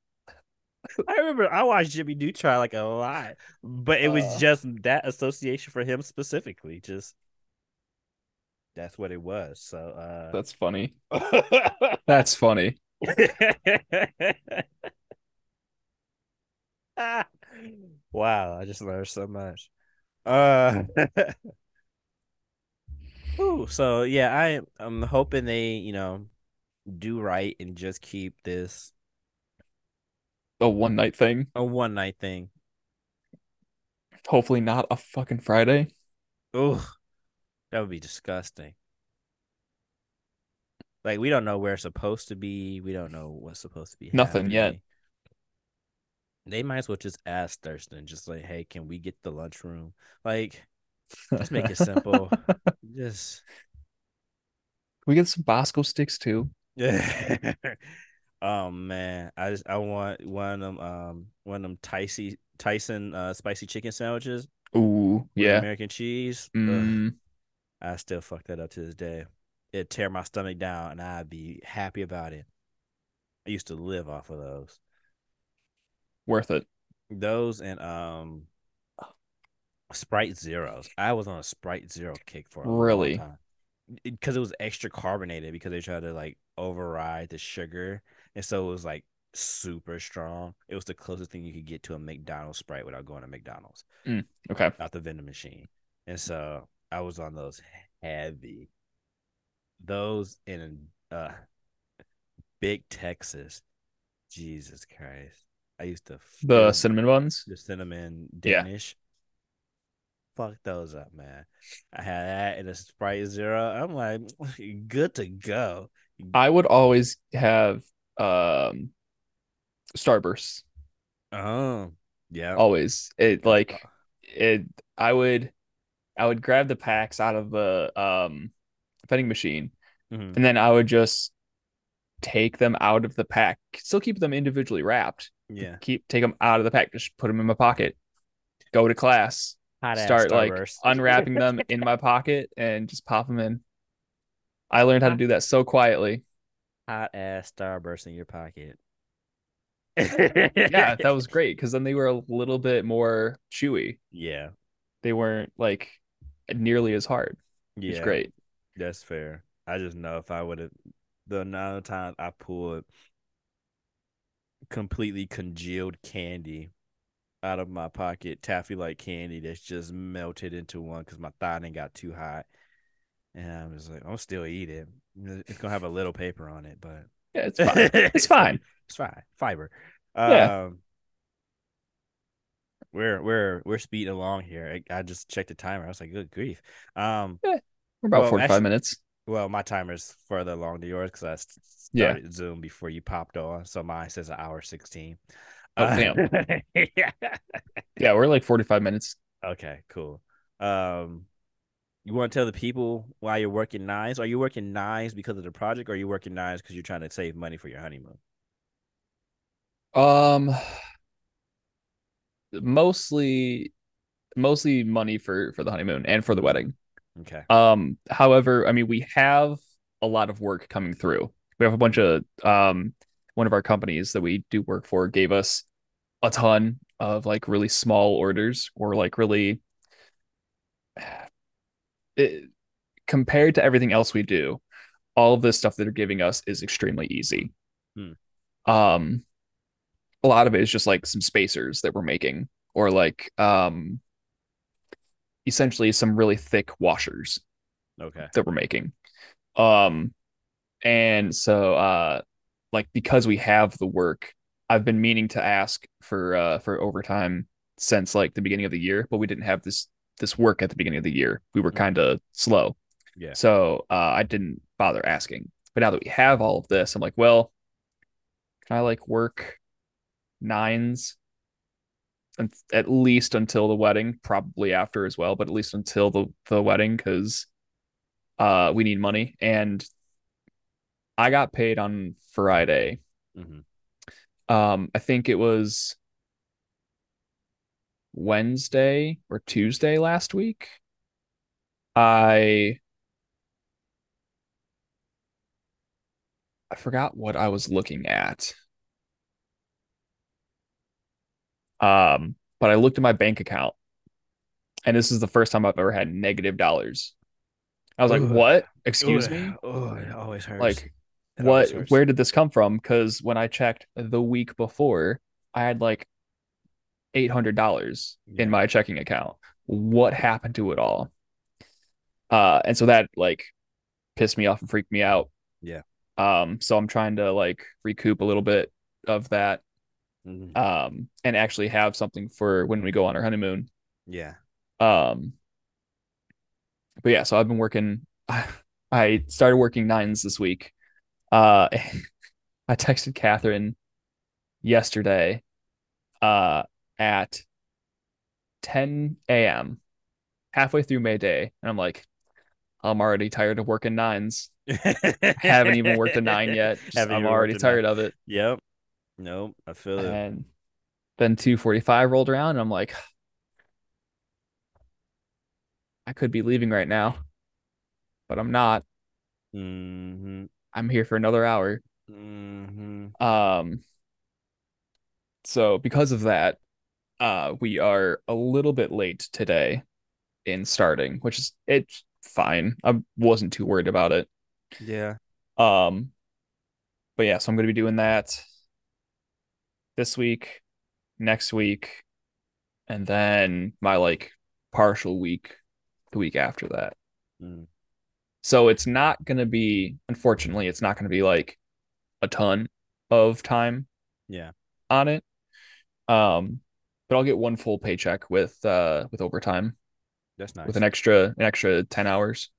I remember I watched Jimmy Neutron like a lot, but it was Uh. just that association for him specifically. Just that's what it was. So uh That's funny. That's funny. wow, I just learned so much. Uh Ooh, so yeah, I I'm hoping they, you know, do right and just keep this A one night thing. a one night thing. Hopefully not a fucking Friday. Oh, that would be disgusting. Like we don't know where it's supposed to be. We don't know what's supposed to be. Nothing yet. They might as well just ask Thurston, just like, "Hey, can we get the lunchroom?" Like, let's make it simple. just we get some Bosco sticks too. yeah. oh man, I just I want one of them um one of them Tyson Tyson uh spicy chicken sandwiches Ooh, yeah. American cheese. Mm, I still fuck that up to this day. It'd tear my stomach down and I'd be happy about it. I used to live off of those. worth it. Those and um Sprite Zeros. I was on a Sprite Zero kick for a Really? Because it was extra carbonated because they tried to like override the sugar. And so it was like super strong. It was the closest thing you could get to a McDonald's Sprite without going to McDonald's. Okay. out the vending machine. And so I was on those heavy. Those in uh Big Texas. Jesus Christ. I used to The cinnamon buns. the cinnamon Yeah. Danish. Fuck those up, man. I had that and a Sprite Zero. I'm like, good to go. I would always have um Starbursts. Oh, yeah. Always. It like it I would I would grab the packs out of the um vending machine Mhm. and then I would just take them out of the pack. Still keep them individually wrapped. Yeah. Keep take them out of the pack. Just put them in my pocket. Go to class. Hot start like unwrapping them in my pocket and just pop them in. I learned how to do that so quietly. Hot ass Starburst in your pocket. Yeah, that was great because then they were a little bit more chewy. yeah. They weren't like nearly as hard. Yeah. great. That's fair. I just know if I would have the amount of times I pulled completely congealed candy out of my pocket, taffy like candy that's just melted into one because my thigh didn't got too hot. And I was like, I'll still eat it. It's gonna have a little paper on it, but Yeah, it's fine. It's fine. it's fine. Fiber. Yeah. Um we're we're we're speeding along here. I, I just checked the timer. I was like, good grief. Um We're about Well, 45 minutes. well, my timer's further along than yours because I s- Yeah. started Zoom before you popped on, so mine says an hour sixteen. Oh, Uh, yeah. Yeah, we're like 45 minutes. Okay, cool. Um, you want to tell the people why you're working nines? Are you working nines because of the project, or are you working nines because you're trying to save money for your honeymoon? Um mostly mostly money for for the honeymoon and for the wedding. Okay. Um, however, I mean, we have a lot of work coming through. We have a bunch of um, one of our companies that we do work for gave us a ton of like really small orders or like really it, compared to everything else we do, all of this stuff that they're giving us is extremely easy. Hmm. Um, a lot of it is just like some spacers that we're making or like um essentially some really thick washers Okay. that we're making. Um, and so uh, like because we have the work, I've been meaning to ask for uh for overtime since like the beginning of the year, but we didn't have this this work at the beginning of the year. We were Mhm. kind of slow, Yeah. so uh, I didn't bother asking. But now that we have all of this, I'm like, well, can I like work nines? And at least until the wedding, probably after as well, but at least until the the wedding because uh we need money and I got paid on Friday. hmm Um I think it was Wednesday or Tuesday last week. I I forgot what I was looking at. Um, but I looked at my bank account, and this is the first time I've ever had negative dollars. I was like. "What? Excuse Ooh, me? Oh, it always hurts. Like, It what? hurts. Where did this come from?" Because when I checked the week before, I had like eight hundred dollars Yeah. in my checking account. What happened to it all? Uh, and so that like pissed me off and freaked me out. Yeah. Um, so I'm trying to like recoup a little bit of that Mhm. um and actually have something for when we go on our honeymoon. Yeah. Um but yeah, so I've been working I started working nines this week. Uh I texted Catherine yesterday uh at 10 a.m. halfway through May Day, and I'm like, I'm already tired of working nines. Haven't even worked a nine yet. I'm already a nine. tired of it. Yep. Nope. I feel it. And then 245 rolled around, and I'm like, I could be leaving right now, but I'm not. hmm I'm here for another hour. hmm Um, so because of that, uh, we are a little bit late today in starting, which is it's fine. I wasn't too worried about it. Yeah. Um, but yeah, so I'm going to be doing that this week, next week, and then my like partial week the week after that. Mm. So it's not going to be, unfortunately, it's not going to be like a ton of time Yeah. on it. Um, but I'll get one full paycheck with uh with overtime That's nice. with an extra an extra 10 hours.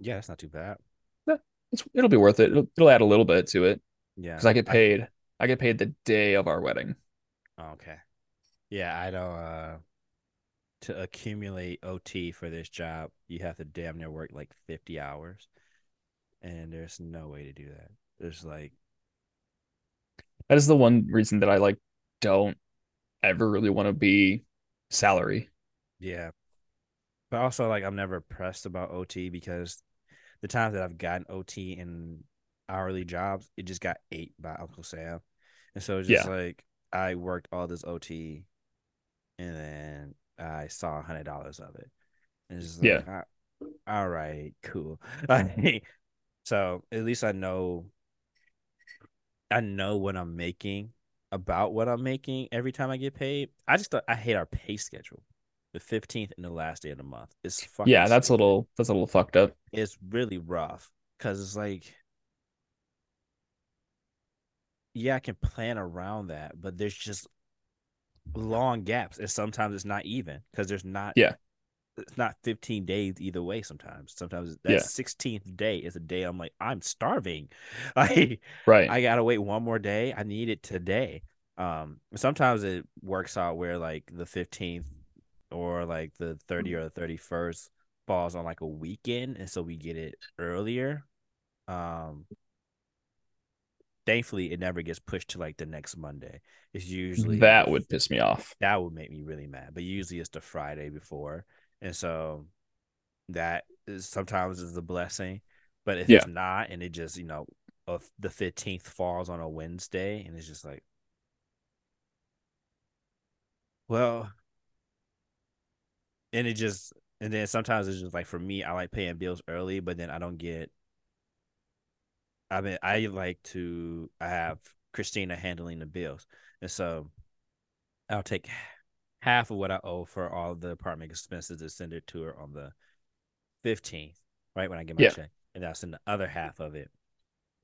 yeah, that's not too bad. It's, it'll be worth it. It'll, it'll add a little bit to it Yeah. because I get paid. I get paid the day of our wedding. Okay. Yeah, I don't uh to accumulate OT for this job, you have to damn near work like 50 hours. And there's no way to do that. There's like That is the one reason that I like don't ever really want to be salary. yeah. But also like I'm never pressed about OT because the times that I've gotten OT in hourly jobs, it just got ate by Uncle Sam. And so it's just Yeah. like I worked all this OT and then I saw a hundred dollars of it. And it's just like, Yeah. "Ah, all right, cool. So at least I know I know what I'm making about what I'm making every time I get paid. I just I hate our pay schedule. The 15th and the last day of the month. It's fucking Yeah, that's a little that's a little fucked up. it's really rough because it's like yeah, I can plan around that, but there's just long gaps, and sometimes it's not even because there's not Yeah. It's not 15 days either way. Sometimes, sometimes that Yeah. 16th day is a day I'm like I'm starving. I Right. I gotta wait one more day. I need it today. Um, sometimes it works out where like the 15th or like the 30 or the 31st falls on like a weekend, and so we get it earlier. Um, thankfully, it never gets pushed to like the next Monday. It's usually that would piss me off. that would make me really mad. But usually it's the Friday before, and so that is sometimes is a blessing. But if Yeah. it's not, and it just you know, of the fifteenth falls on a Wednesday, and it's just like, well, and it just and then sometimes it's just like for me, I like paying bills early, but then I don't get. I mean, I like to. I have Christina handling the bills, and so I'll take half of what I owe for all the apartment expenses and send it to her on the fifteenth, right when I get my Yeah. check, and I'll send the other half of it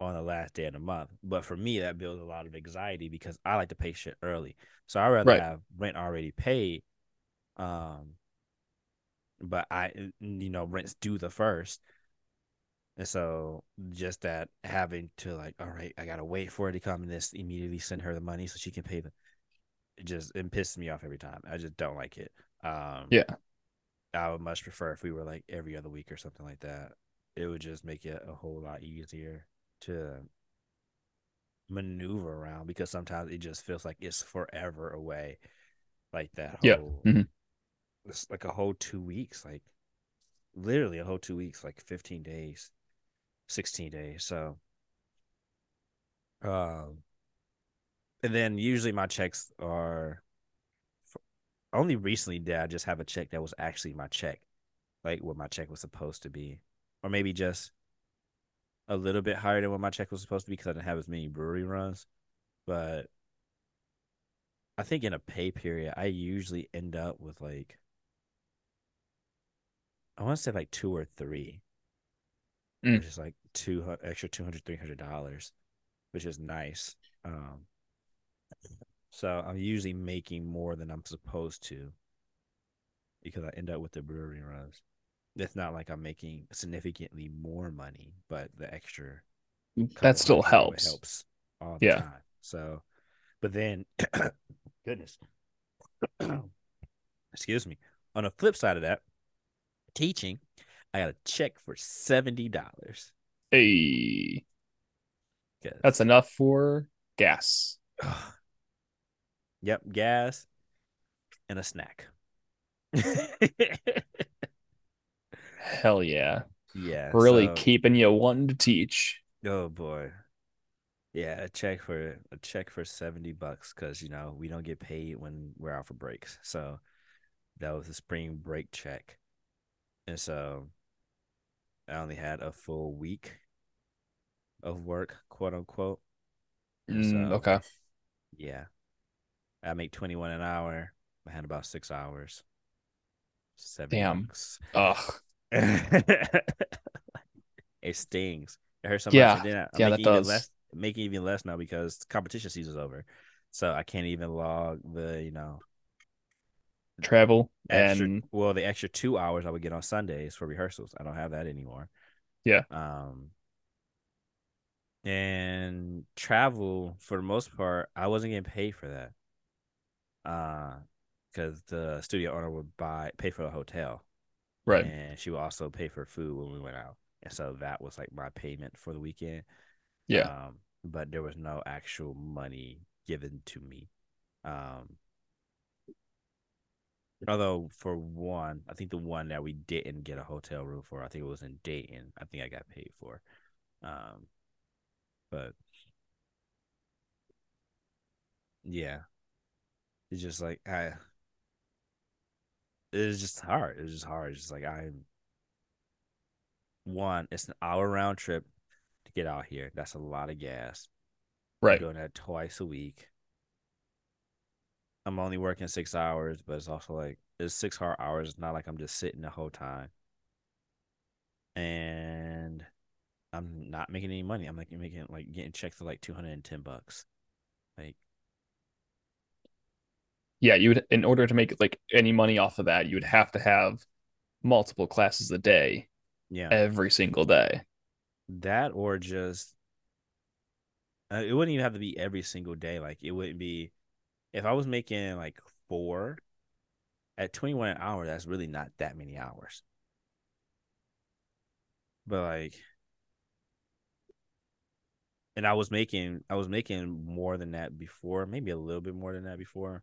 on the last day of the month. But for me, that builds a lot of anxiety because I like to pay shit early, so I rather Right. have rent already paid. Um, but I, you know, rent's due the first. And so just that having to like, all right, I gotta wait for it to come and this immediately send her the money so she can pay the it just it pisses me off every time. I just don't like it. Um Yeah. I would much prefer if we were like every other week or something like that. It would just make it a whole lot easier to maneuver around because sometimes it just feels like it's forever away. Like that Yeah. whole Mhm. it's like a whole two weeks, like literally a whole two weeks, like 15 days, 16 days. So, um, and then usually my checks are only recently did I just have a check that was actually my check, like what my check was supposed to be, or maybe just a little bit higher than what my check was supposed to be because I didn't have as many brewery runs. But I think in a pay period, I usually end up with like I want to say like two or three. Mm. which is like two extra 200 300 dollars which is nice um so i'm usually making more than i'm supposed to because i end up with the brewery runs. It's not like i'm making significantly more money but the extra mm, That still helps. helps all the Yeah. time. So but then goodness. Excuse me. On the flip side of that teaching i got a check for $70 Hey, 'cause- that's enough for gas. Yep, gas and a snack. Hell yeah. yeah, Really so- keeping you wanting to teach. Oh boy. Yeah, a check for a check for 70 bucks cuz you know, we don't get paid when we're out for breaks. So that was a spring break check. And so I only had a full week of work, quote unquote. Mm, so, okay. Yeah. I make 21 an hour. I had about 6 hours. 70 Damn. bucks. Ugh. it stings. I heard Yeah. much. yeah, I'm Yeah, that does. less making even less now because competition season's over. So I can't even log the, you know, Travel extra and well, the extra two hours I would get on Sundays for rehearsals. I don't have that anymore. Yeah. Um and travel for the most part, I wasn't getting paid for that. Uh because the studio owner would buy pay for the hotel right. and she would also pay for food when we went out. And so that was like my payment for the weekend. Yeah. Um, but there was no actual money given to me. Um, although for one, I think the one that we didn't get a hotel room for, I think it was in Dayton. I think I got paid for. Um, but yeah, it's just like I. It's just hard. It's just hard. It's just like I'm one, it's an hour round trip to get out here. That's a lot of gas. I'm Right. doing that twice a week. I'm only working six hours, but it's also like it's six hard hours. It's not like I'm just sitting the whole time. And I'm not making any money. I'm like making like getting checks for like two hundred and ten bucks. Like Yeah, you would in order to make like any money off of that, you would have to have multiple classes a day yeah, every single day. that or just uh, it wouldn't even have to be every single day. Like it wouldn't be if I was making like four at 21 an hour, that's really not that many hours. But like and I was making I was making more than that before, maybe a little bit more than that before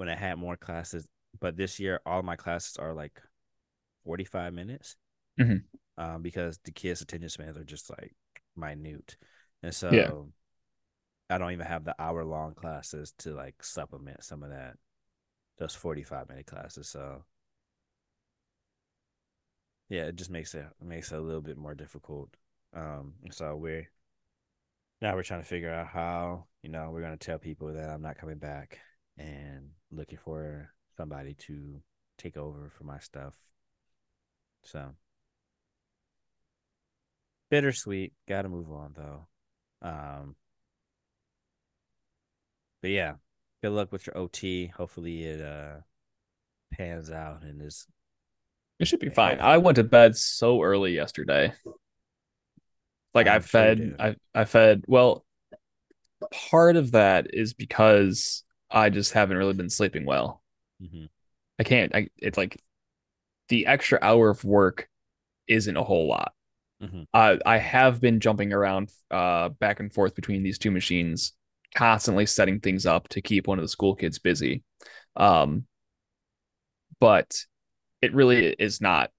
when I had more classes. But this year all my classes are like 45 minutes. Mhm. Um, because the kids' attention spans are just like minute. And so Yeah. I don't even have the hour long classes to like supplement some of that. Those 45 minute classes. So yeah, it just makes it makes it a little bit more difficult. Um, so we're now we're trying to figure out how, you know, we're gonna tell people that I'm not coming back and looking for somebody to take over for my stuff. So bittersweet. Gotta move on though. Um but yeah, good luck with your OT. Hopefully it uh pans out and is It should be fine. I went to bed so early yesterday. Like I I'm sure you fed did. I I fed well part of that is because I just haven't really been sleeping well. Mhm. I can't I it's like the extra hour of work isn't a whole lot. Mhm. I I have been jumping around uh back and forth between these two machines, constantly setting things up to keep one of the school kids busy. Um but it really is not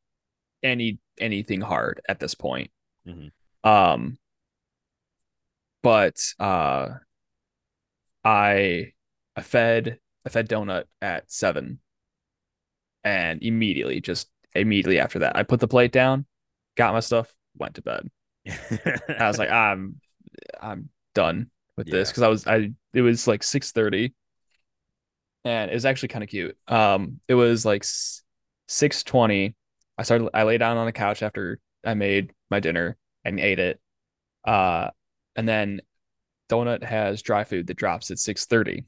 any anything hard at this point. Mhm. Um but uh I I fed I fed donut at seven and immediately just immediately after that I put the plate down, got my stuff, went to bed. I was like, I'm I'm done with this because I was I it was like 6:30 and it was actually kind of cute. Um it was like 6:20. I started I lay down on the couch after I made my dinner and ate it. Uh, and then Donut has dry food that drops at 6:30.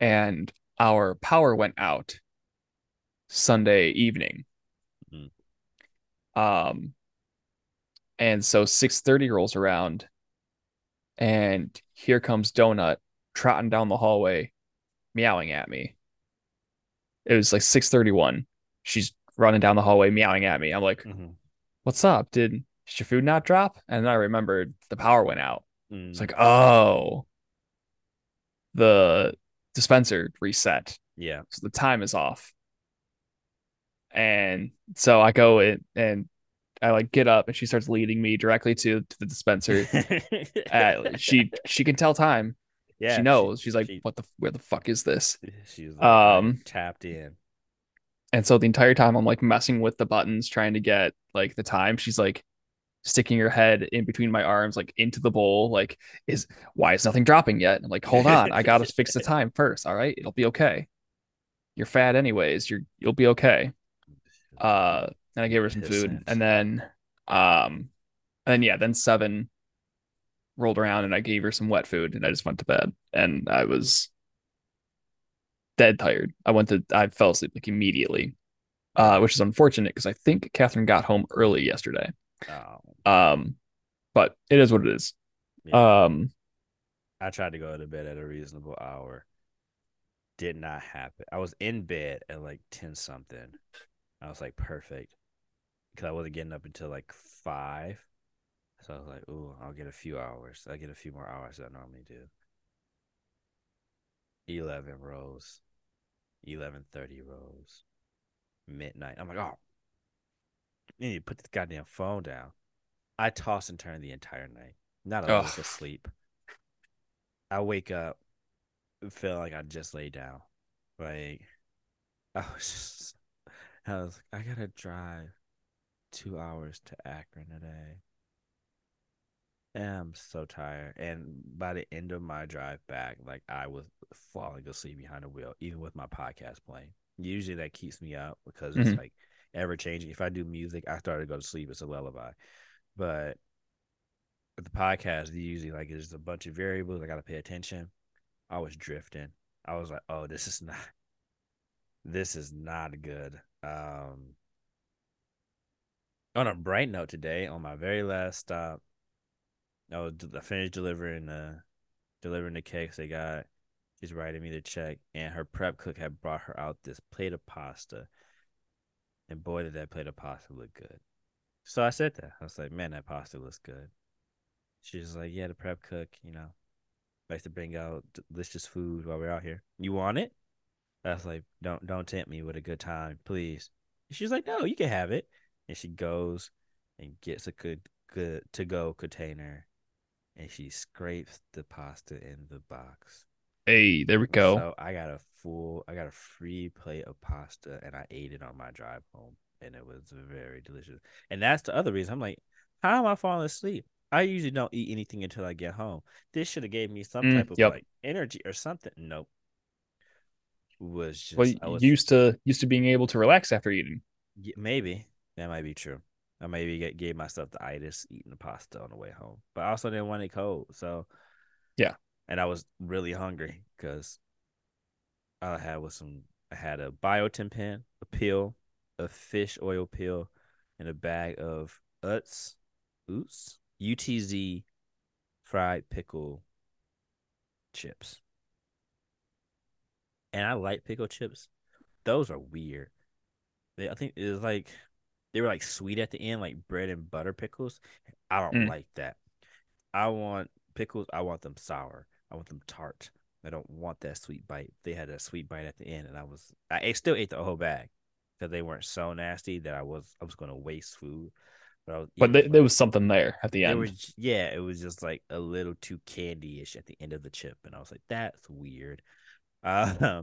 And our power went out Sunday evening. Mm. Um, and so 6:30 rolls around, and here comes Donut trotting down the hallway, meowing at me. It was like 6:31. She's running down the hallway, meowing at me. I'm like, Mhm. "What's up? Did, did your food not drop?" And then I remembered the power went out. Mm. It's like, oh, the dispenser reset. yeah. So the time is off. And so I go in and I like get up and she starts leading me directly to, to the dispenser. Uh, she she can tell time. yeah, she knows. She's like, she- what the where the fuck is this? She's like, Um, tapped in. And so the entire time I'm like messing with the buttons, trying to get like the time. She's like sticking her head in between my arms, like into the bowl. Like, is why is nothing dropping yet? I'm like, hold on, I gotta fix the time first. All right, it'll be okay. You're fat anyways. You're you'll be okay. Uh, and I gave her some food, Pissant. and then um, and then yeah, then seven rolled around, and I gave her some wet food, and I just went to bed, and I was dead tired. I went to I fell asleep like immediately, uh, which is unfortunate because I think Catherine got home early yesterday. Oh, Um, but it is what it is. yeah. Um, I tried to go to bed at a reasonable hour. Did not happen. I was in bed at like 10 something. I was like, perfect. Because I wasn't getting up until like five. So I was like, ooh, I'll get a few hours. I'll get a few more hours than I normally do. 11 rows. 11.30 rows. Midnight. I'm like, oh. You need to put this goddamn phone down. I toss and turn the entire night. Not a Ugh. of sleep. I wake up, feel like I just laid down. Like I was just, I was I gotta drive two hours to Akron today. And I'm so tired. And by the end of my drive back, like I was falling asleep behind the wheel, even with my podcast playing. Usually that keeps me up because it's Mhm. like ever changing. If I do music, I start to go to sleep. It's a lullaby. But the podcast, usually like there's a bunch of variables I gotta pay attention. I was drifting. I was like, oh, this is not this is not good. Um on a bright note today, on my very last stop, I was I finished delivering the delivering the cakes they got. She's writing me the check, and her prep cook had brought her out this plate of pasta. And boy, did that plate of pasta look good. So I said that. I was like, man, that pasta looks good. She's like, yeah, the prep cook, you know, likes to bring out delicious food while we're out here. You want it? I was like, don't don't tempt me with a good time, please. She's like, no, you can have it. And she goes and gets a good good to go container, and she scrapes the pasta in the box. Hey, there we go. So I got a full, I got a free plate of pasta, and I ate it on my drive home, and it was very delicious. And that's the other reason I'm like, how am I falling asleep? I usually don't eat anything until I get home. This should have gave me some Mm, type of yep. like energy or something. Nope. Was just well, I was used to used to being able to relax after eating. maybe that might be true. I maybe get, gave myself the itis eating the pasta on the way home, but I also didn't want it cold. So Yeah. And I was really hungry because I had was some. I had a biotin pen, a pill, a fish oil pill, and a bag of Utz, Utz, UTZ fried pickle chips. And I like pickle chips. Those are weird. They, I think it was like they were like sweet at the end, like bread and butter pickles. I don't Mm. like that. I want pickles. I want them sour. I want them tart. I don't want that sweet bite. They had a sweet bite at the end, and I was I still ate the whole bag because they weren't so nasty that I was I was going to waste food. But I was But eating th- there was something there at the end. was yeah, it was just like a little too candy-ish at the end of the chip, and I was like, that's weird. Uh,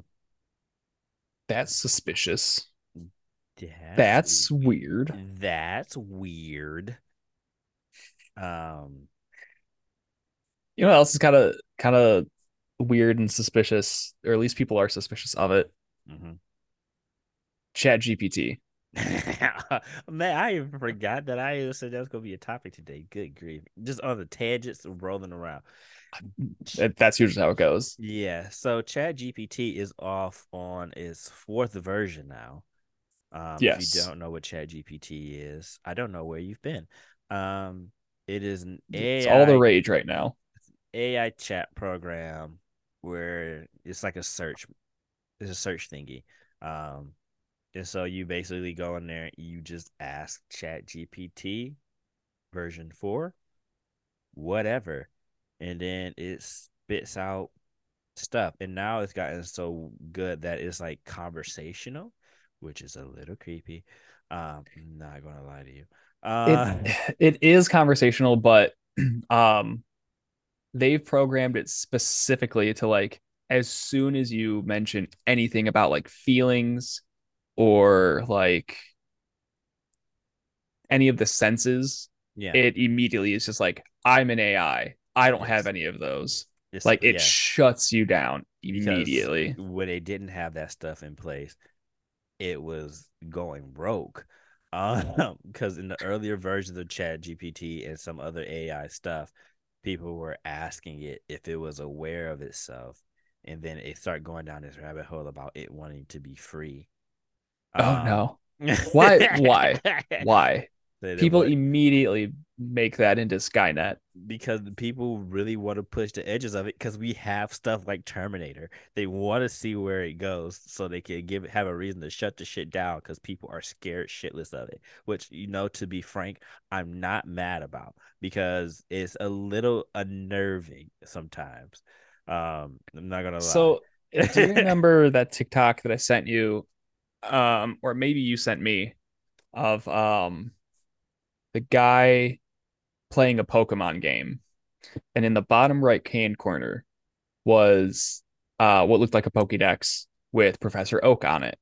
That's suspicious. that's, That's weird. that's weird. Um, You know what else is kind of kind of weird and suspicious, or at least people are suspicious of it. mhm. Chat GPT. Man, I even forgot that I said that was gonna be a topic today. Good grief. Just on the tangents rolling around. That's usually how it goes. Yeah. So Chat GPT is off on its fourth version now. Um, yes. If you don't know what Chat GPT is, I don't know where you've been. Um, it is an AI. It's all the rage right now. AI chat program where it's like a search. It's a search thingy. Um, and so you basically go in there, you just ask Chat GPT version four, whatever, and then it spits out stuff. And now it's gotten so good that it's like conversational, which is a little creepy. Um, I'm not gonna lie to you. Uh, it, it is conversational, but um, they've programmed it specifically to like as soon as you mention anything about like feelings or like any of the senses, yeah, it immediately is just like, I'm an AI. I don't Yes. have any of those. It's- like it yeah, shuts you down because immediately. when they didn't have that stuff in place, it was going. Um, because in the earlier versions of Chat GPT and some other AI stuff, people were asking it if it was aware of itself, and then it started going down this rabbit hole about it wanting to be free. Oh Um, no. Why- why? Why? People immediately make that into Skynet. because people really want to push the edges of it because we have stuff like Terminator. They want to see where it goes so they can give have a reason to shut the shit down because people are scared shitless of it. Which you know, to be frank, I'm not mad about because it's a little unnerving sometimes. Um, I'm not gonna lie. So, do you remember that TikTok that I sent you, um, or maybe you sent me, of um, the guy playing a Pokemon game, and in the bottom right hand corner was uh what looked like a Pokédex with Professor Oak on it.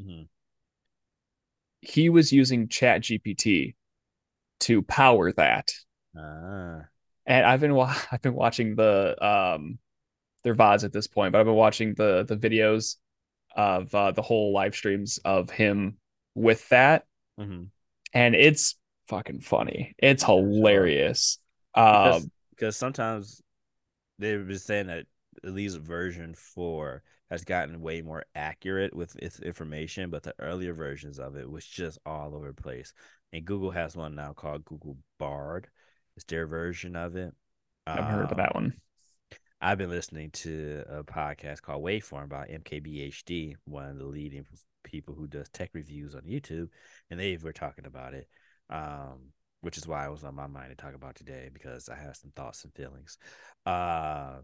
Mhm. He was using Chat GPT to power that, Ah, and I've been wa- I've been watching the um their VODs at this point, but I've been watching the the videos of uh, the whole live streams of him with that, mhm. and it's fucking funny. It's hilarious. because Um, because sometimes they've been saying that at least version four has gotten way more accurate with its information, but the earlier versions of it was just all over the place. And Google has one now called Google Bard. It's their version of it. I haven't heard of that Um, one. I've been listening to a podcast called Waveform by MKBHD, one of the leading people who does tech reviews on YouTube, and they were talking about it. Um, which is why I was on my mind to talk about today because I have some thoughts and feelings. Uh,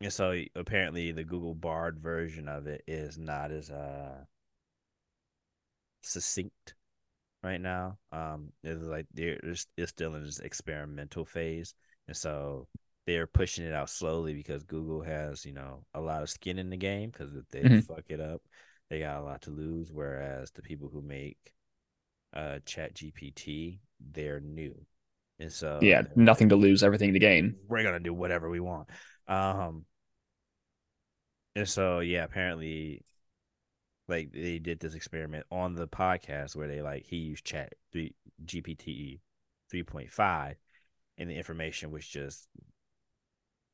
and so apparently the Google Bard version of it is not as uh succinct right now. Um, it's like they're it's, it's still in this experimental phase, and so they're pushing it out slowly because Google has you know a lot of skin in the game because if they Mhm. fuck it up, they got a lot to lose. Whereas the people who make uh Chat GPT, they're new, and so Yeah, nothing to lose, everything to gain. we're gonna do whatever we want. Um, and so yeah, apparently, like they did this experiment on the podcast where they like he used Chat three GPT three point five, and the information was just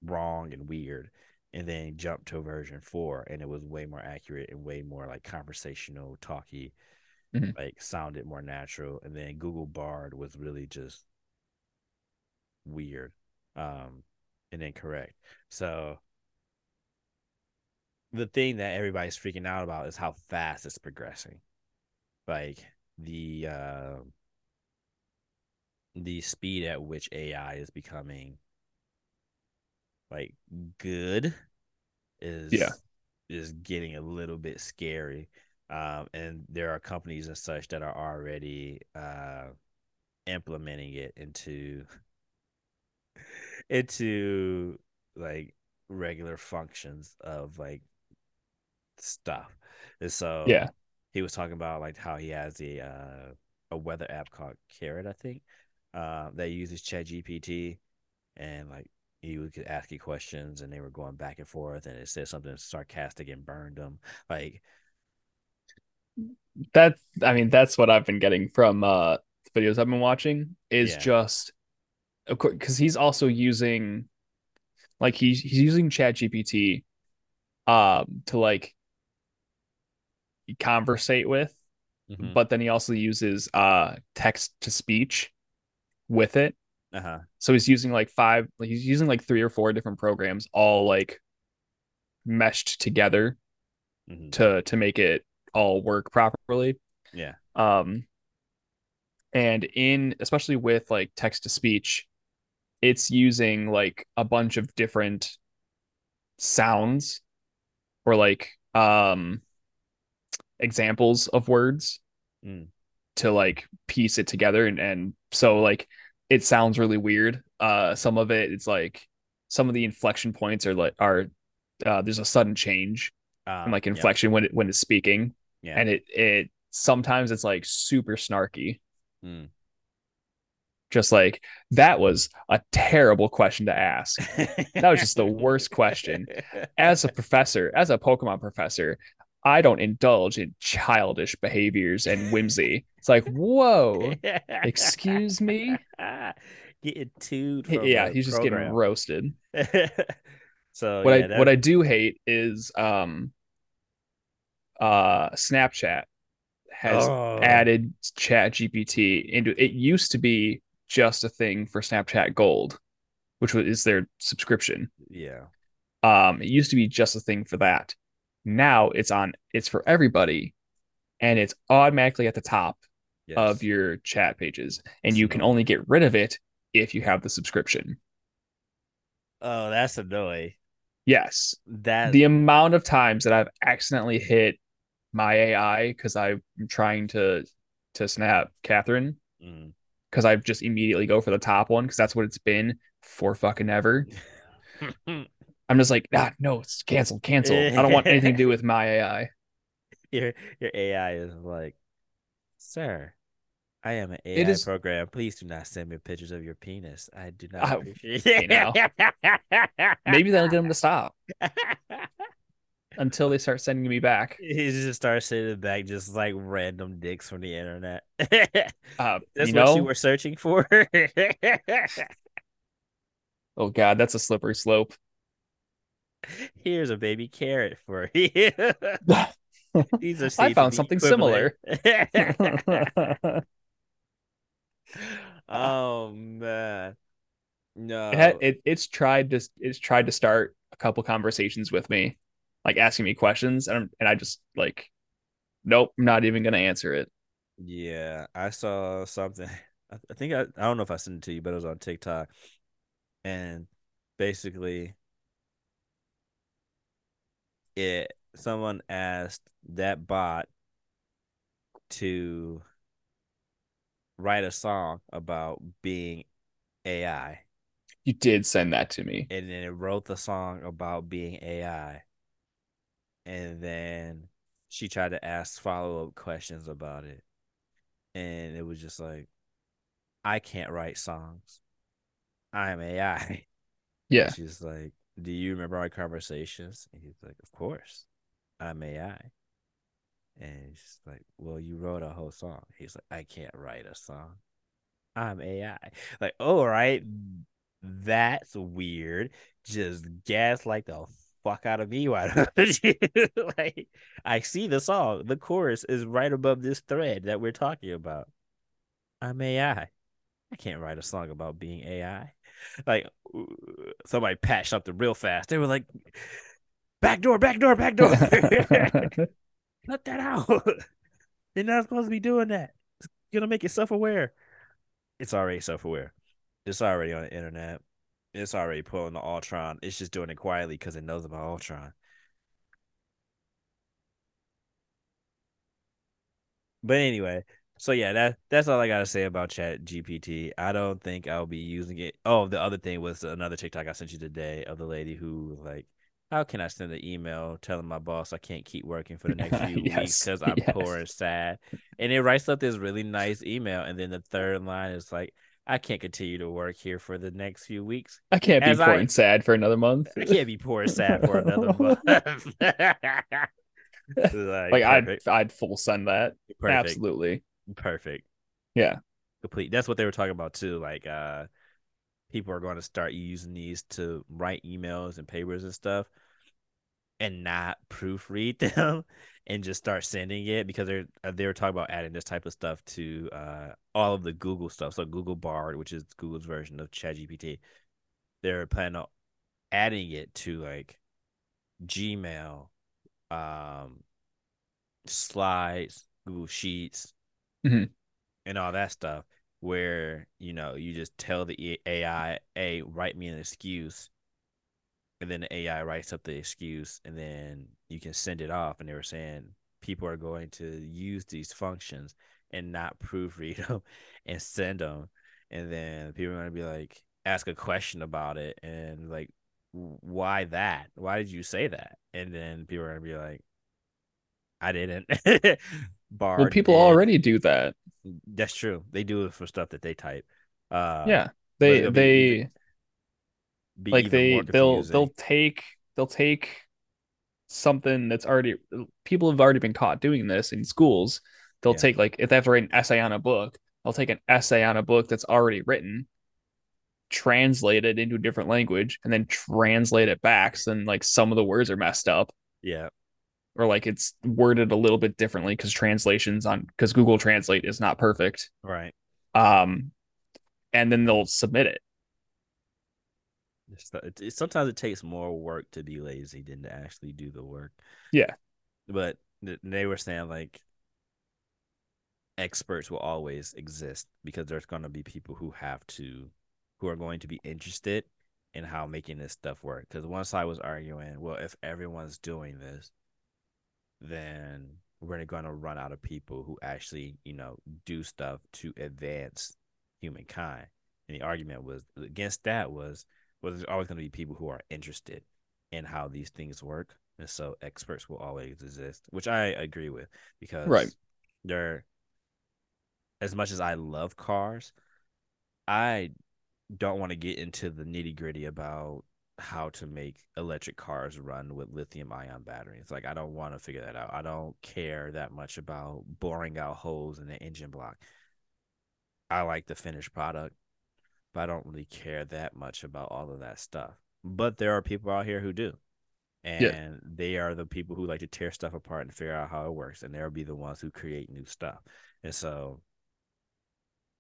wrong and weird, and then jumped to version four, and it was way more accurate and way more like conversational, talky, Mhm. like sounded more natural, and then Google Bard was really just weird, um, and incorrect. So the thing that everybody's freaking out about is how fast it's progressing. Like the uh, the speed at which AI is becoming like good is Yeah. is getting a little bit scary. Um, and there are companies and such that are already uh, implementing it into into like regular functions of like stuff. And so Yeah. he was talking about like how he has a uh, a weather app called Carrot, I think, uh, that uses Chat GPT, and like he would could ask you questions, and they were going back and forth, and it said something sarcastic and burned them. Like that I mean that's what I've been getting from uh videos I've been watching is Yeah. just of course because he's also using like he's he's using Chat GPT um to like conversate with, Mhm. but then he also uses uh text to speech with it. Uh-huh. So he's using like five he's using like three or four different programs all like meshed together Mhm. to to make it all work properly. Yeah. Um, and in especially with like text to speech, it's using like a bunch of different sounds or like um examples of words Mm. to like piece it together and and so like it sounds really weird. Uh some of it it's like some of the inflection points are like are uh there's a sudden change Uh, in like inflection when it when it's speaking Yeah. and it it sometimes it's like super snarky Mm. just like that was a terrible question to ask That was just the worst question. as a professor as a pokemon professor i don't indulge in childish behaviors and whimsy it's like whoa excuse me? Getting too yeah he's just getting roasted so what yeah, i that- what i do hate is um uh snapchat has Oh. added chat gpt into it used to be just a thing for snapchat gold which was is their subscription yeah. um it used to be just a thing for that now it's on it's for everybody and it's automatically at the top Yes. of your chat pages and you can only get rid of it if you have the subscription Oh, that's annoying. yes That the amount of times that i've accidentally hit my ai because i'm trying to to snap catherine Mm. because i just immediately go for the top one because that's what it's been for fucking ever i'm just like ah no it's cancel cancel i don't want anything to do with my ai your your AI is like, sir, I am an AI It is- program. Please do not send me pictures of your penis. I do not Oh, appreciate it. maybe that'll get him to stop until they start sending me back He just starts sending back just like random dicks from the internet. uh That's you what know you were searching for. oh god that's a slippery slope Here's a baby carrot for you. These are I found something equivalent. it oh man, no. had, it it's tried to it's tried to start a couple conversations with me like asking me questions and I'm, and I just like nope I'm not even gonna answer it Yeah, I saw something. I, I think I, I don't know if I sent it to you, but it was on TikTok. And basically it someone asked that bot to write a song about being AI. you did send that to me And then it wrote the song about being AI. And then she tried to ask follow-up questions about it. And it was just like, I can't write songs. I'm AI. yeah She's like, Do you remember our conversations? And he's like, Of course. I'm AI. And she's like, Well, you wrote a whole song. He's like, I can't write a song. I'm AI. Like, all right, that's weird. Just gaslight the fuck out of me. Why don't you? like, I see the song. The chorus is right above this thread that we're talking about. I'm AI. I can't write a song about being AI. Like somebody patched something real fast. They were like, back door, back door, back door. Cut that out. They're not supposed to be doing that. It's gonna make it self-aware. It's already self-aware. It's already on the internet. It's already pulling the Ultron. It's just doing it quietly because it knows about Ultron. But anyway, so yeah, that that's all I gotta say about Chat GPT. I don't think I'll be using it. Oh, the other thing was another TikTok I sent you today of the lady who was like, "How can I send an email telling my boss I can't keep working for the next few weeks because I'm yes. poor and sad?" And it writes up this really nice email, and then the third line is like, "I can't continue to work here for the next few weeks. I can't be poor I- and sad for another month I can't be poor and sad for another month." like, like I'd I'd full send that. Perfect. Absolutely. Perfect. Yeah. Complete. That's what they were talking about too. Like uh people are going to start using these to write emails and papers and stuff and not proofread them and just start sending it because they're uh, they were talking about adding this type of stuff to uh, all of the Google stuff. So Google Bard, which is Google's version of ChatGPT, they're planning on adding it to like Gmail, um, slides, Google Sheets, mm-hmm. and all that stuff. Where you know you just tell the AI, "Hey, write me an excuse," and then the AI writes up the excuse, and then you can send it off. And they were saying people are going to use these functions and not proofread them and send them, and then people are going to be like ask a question about it and like why that? Why did you say that? And then people are going to be like, I didn't. Bard well, people did. already do that. That's true. They do it for stuff that they type. Uh, yeah, they they be like they they'll they'll take they'll take something that's already people have already been caught doing this in schools. They'll yeah. take like if they have to write an essay on a book, they'll take an essay on a book that's already written, translate it into a different language, and then translate it back. So then like some of the words are messed up. Yeah. Or like it's worded a little bit differently because translations on because Google Translate is not perfect. Right. Um, and then they'll submit it it, it, sometimes it takes more work to be lazy than to actually do the work. Yeah. But they were saying like experts will always exist because there's going to be people who have to who are going to be interested in how making this stuff work because once i was arguing well if everyone's doing this then we're going to run out of people who actually you know do stuff to advance humankind and the argument was against that was well, there's always going to be people who are interested in how these things work, and so experts will always exist, which I agree with because right they're as much as I love cars, I don't want to get into the nitty gritty about how to make electric cars run with lithium ion batteries. Like I don't want to figure that out. I don't care that much about boring out holes in the engine block. I like the finished product I don't really care that much about all of that stuff. But there are people out here who do. And yeah. they are the people who like to tear stuff apart and figure out how it works. And they'll be the ones who create new stuff. And so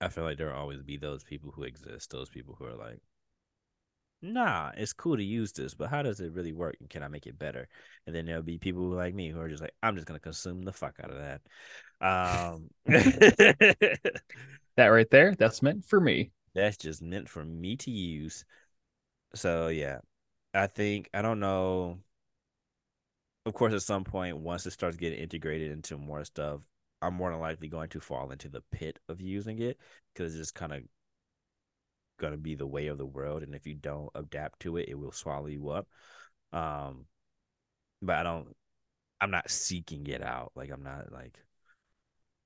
I feel like there will always be those people who exist, those people who are like, nah, it's cool to use this, but how does it really work? And can I make it better? And then there'll be people like me who are just like, I'm just gonna consume the fuck out of that. Um that right there, that's meant for me that's just meant for me to use. So yeah, I think I don't know. Of course, at some point, once it starts getting integrated into more stuff, I'm more than likely going to fall into the pit of using it because it's just kind of gonna be the way of the world, and if you don't adapt to it, it will swallow you up. Um, but I don't. I'm not seeking it out. Like I'm not like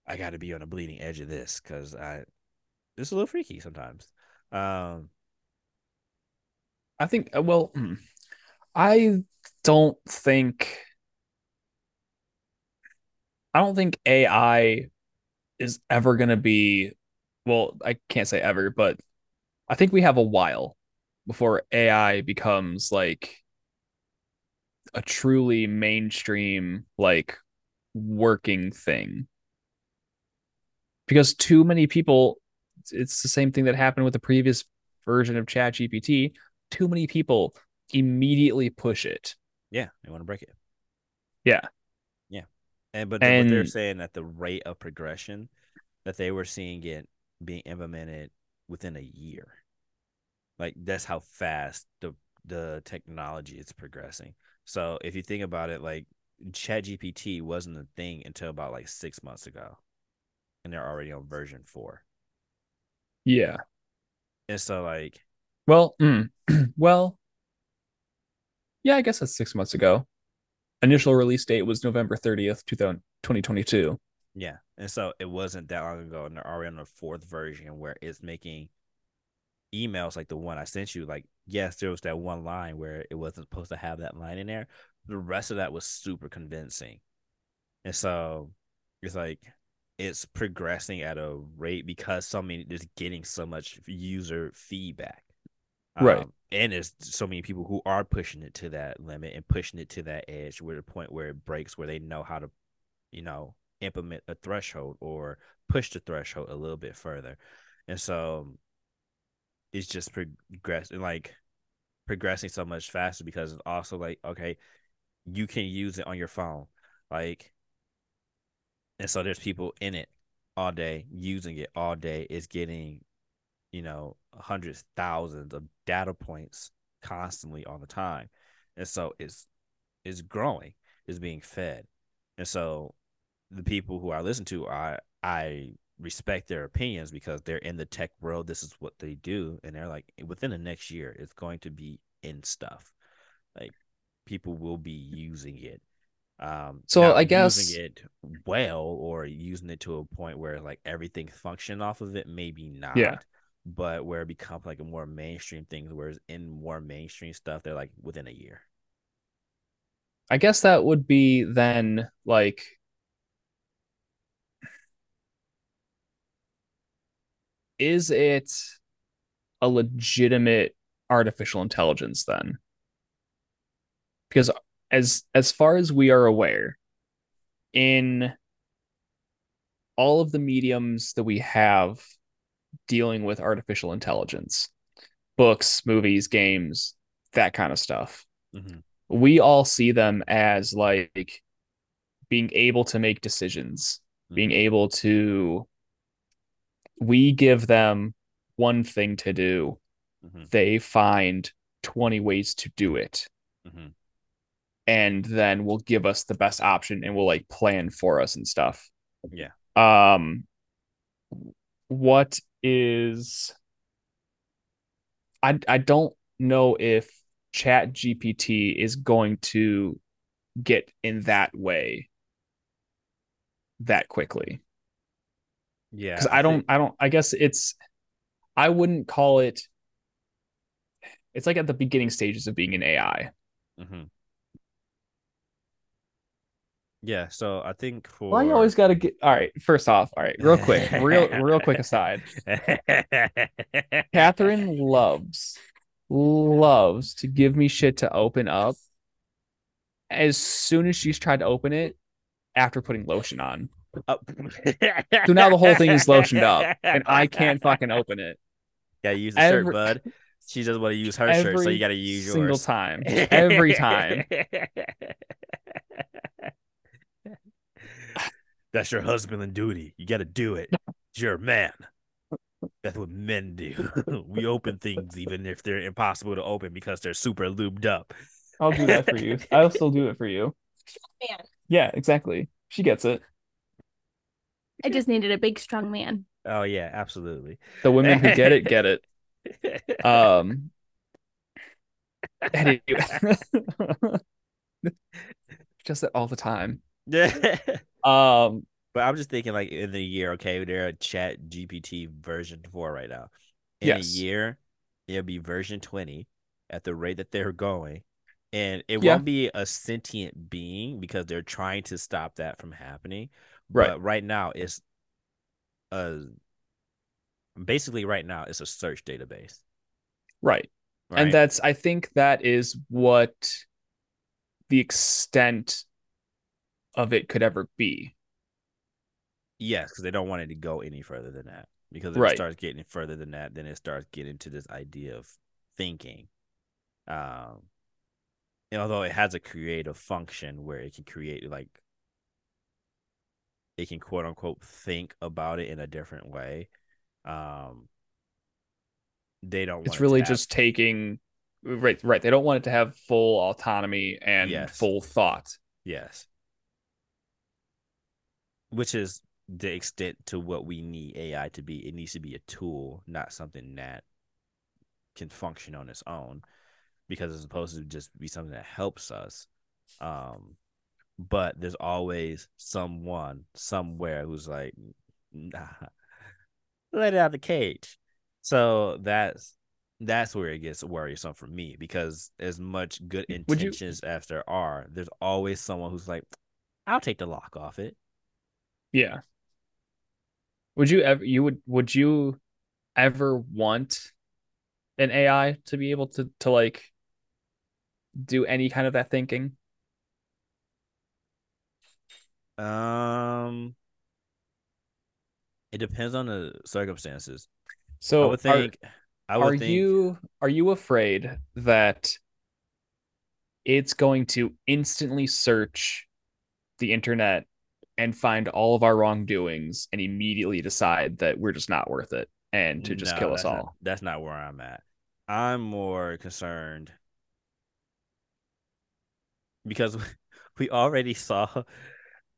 I got to be on the bleeding edge of this because I it's a little freaky sometimes. Um, I think. Uh, well, hmm, I don't think. I don't think AI is ever going to be. Well, I can't say ever, but I think we have a while before AI becomes like a truly mainstream, like working thing. Because too many people it's the same thing that happened with the previous version of Chat GPT. Too many people immediately push it. Yeah, they want to break it. Yeah. Yeah. And but and, they're saying that the rate of progression that they were seeing it being implemented within a year. Like that's how fast the the technology is progressing. So if you think about it, like Chat GPT wasn't a thing until about like six months ago. And they're already on version four. Yeah. And so like well, mm, well, yeah, I guess that's six months ago. Initial release date was November 30th, 2022. Yeah. And so it wasn't that long ago, and they're already on the fourth version where it's making emails like the one I sent you. Like, yes, there was that one line where it wasn't supposed to have that line in there. The rest of that was super convincing. and so it's like it's progressing at a rate because so many just getting so much user feedback right. um, and there's so many people who are pushing it to that limit and pushing it to that edge where the point where it breaks where they know how to you know implement a threshold or push the threshold a little bit further. And so it's just progressing like progressing so much faster because it's also like okay you can use it on your phone. Like and so there's people in it all day using it all day it's getting you know hundreds thousands of data points constantly all the time. And so it's it's growing is being fed. And so the people who i listen to i i respect their opinions because they're in the tech world. This is what they do. And they're like within the next year it's going to be in stuff. Like people will be using it um so i guess using it well or using it to a point where like everything function off of it maybe not yeah but where it becomes like a more mainstream thing whereas in more mainstream stuff they're like within a year. I guess that would be then like is it a legitimate artificial intelligence then? Because as as far as we are aware in all of the mediums that we have dealing with artificial intelligence books movies games that kind of stuff mm-hmm. we all see them as like being able to make decisions mm-hmm. being able to we give them one thing to do mm-hmm. they find 20 ways to do it mm-hmm. And then will give us the best option and will like plan for us and stuff yeah um what is I I don't know if chat GPT is going to get in that way that quickly. Yeah. Cuz I, I don't think... I don't I guess it's I wouldn't call it it's like at the beginning stages of being an AI. Mm-hmm. Yeah, so I think for Why you always got to get all right. First off, all right, real quick, real real quick aside. Catherine loves loves to give me shit to open up as soon as she's tried to open it after putting lotion on. Uh, so now the whole thing is lotioned up, and I can't fucking open it. Yeah, use the every, shirt, bud. She doesn't want to use her shirt, so you got to use yours. Single time, every time. That's your husband and duty. You got to do it. You're a man. That's what men do. we open things even if they're impossible to open because they're super lubed up. I'll do that for you. I'll still do it for you. Man. Yeah, exactly. She gets it. I just needed a big, strong man. Oh yeah, absolutely. The women who get it get it. Um. Anyway. just that all the time. Yeah. Um, but I'm just thinking like in the year, okay, they're a chat GPT version four right now. In yes. a year, it'll be version 20 at the rate that they're going. And it Yeah. won't be a sentient being because they're trying to stop that from happening. Right. But right now it's a basically right now it's a search database. right. Right. And that's I think that is what the extent of it could ever be. Yes, because they don't want it to go any further than that. Because if Right. it starts getting further than that, then it starts getting to this idea of thinking. Um, and although it has a creative function where it can create like it can quote unquote think about it in a different way. Um, they don't. want It's it to really have- just taking right right. They don't want it to have full autonomy and Yes. full thought. yes, which is the extent to what we need AI to be. It needs to be a tool, not something that can function on its own, because it's supposed to just be something that helps us. Um, but there's always someone somewhere who's like, nah, let it out the cage. So that's that's where it gets worrisome for me because as much good Would you- intentions as there are, there's always someone who's like, I'll take the lock off it. Yeah. Would you ever you would would you ever want an AI to be able to to like do any kind of that thinking? Um, it depends on the circumstances. So I would think. are, I would are think. you are you afraid that it's going to instantly search the internet and find all of our wrongdoings and immediately decide that we're just not worth it and to just No, kill us that's not- all? that's not where I'm at. I'm more concerned because we already saw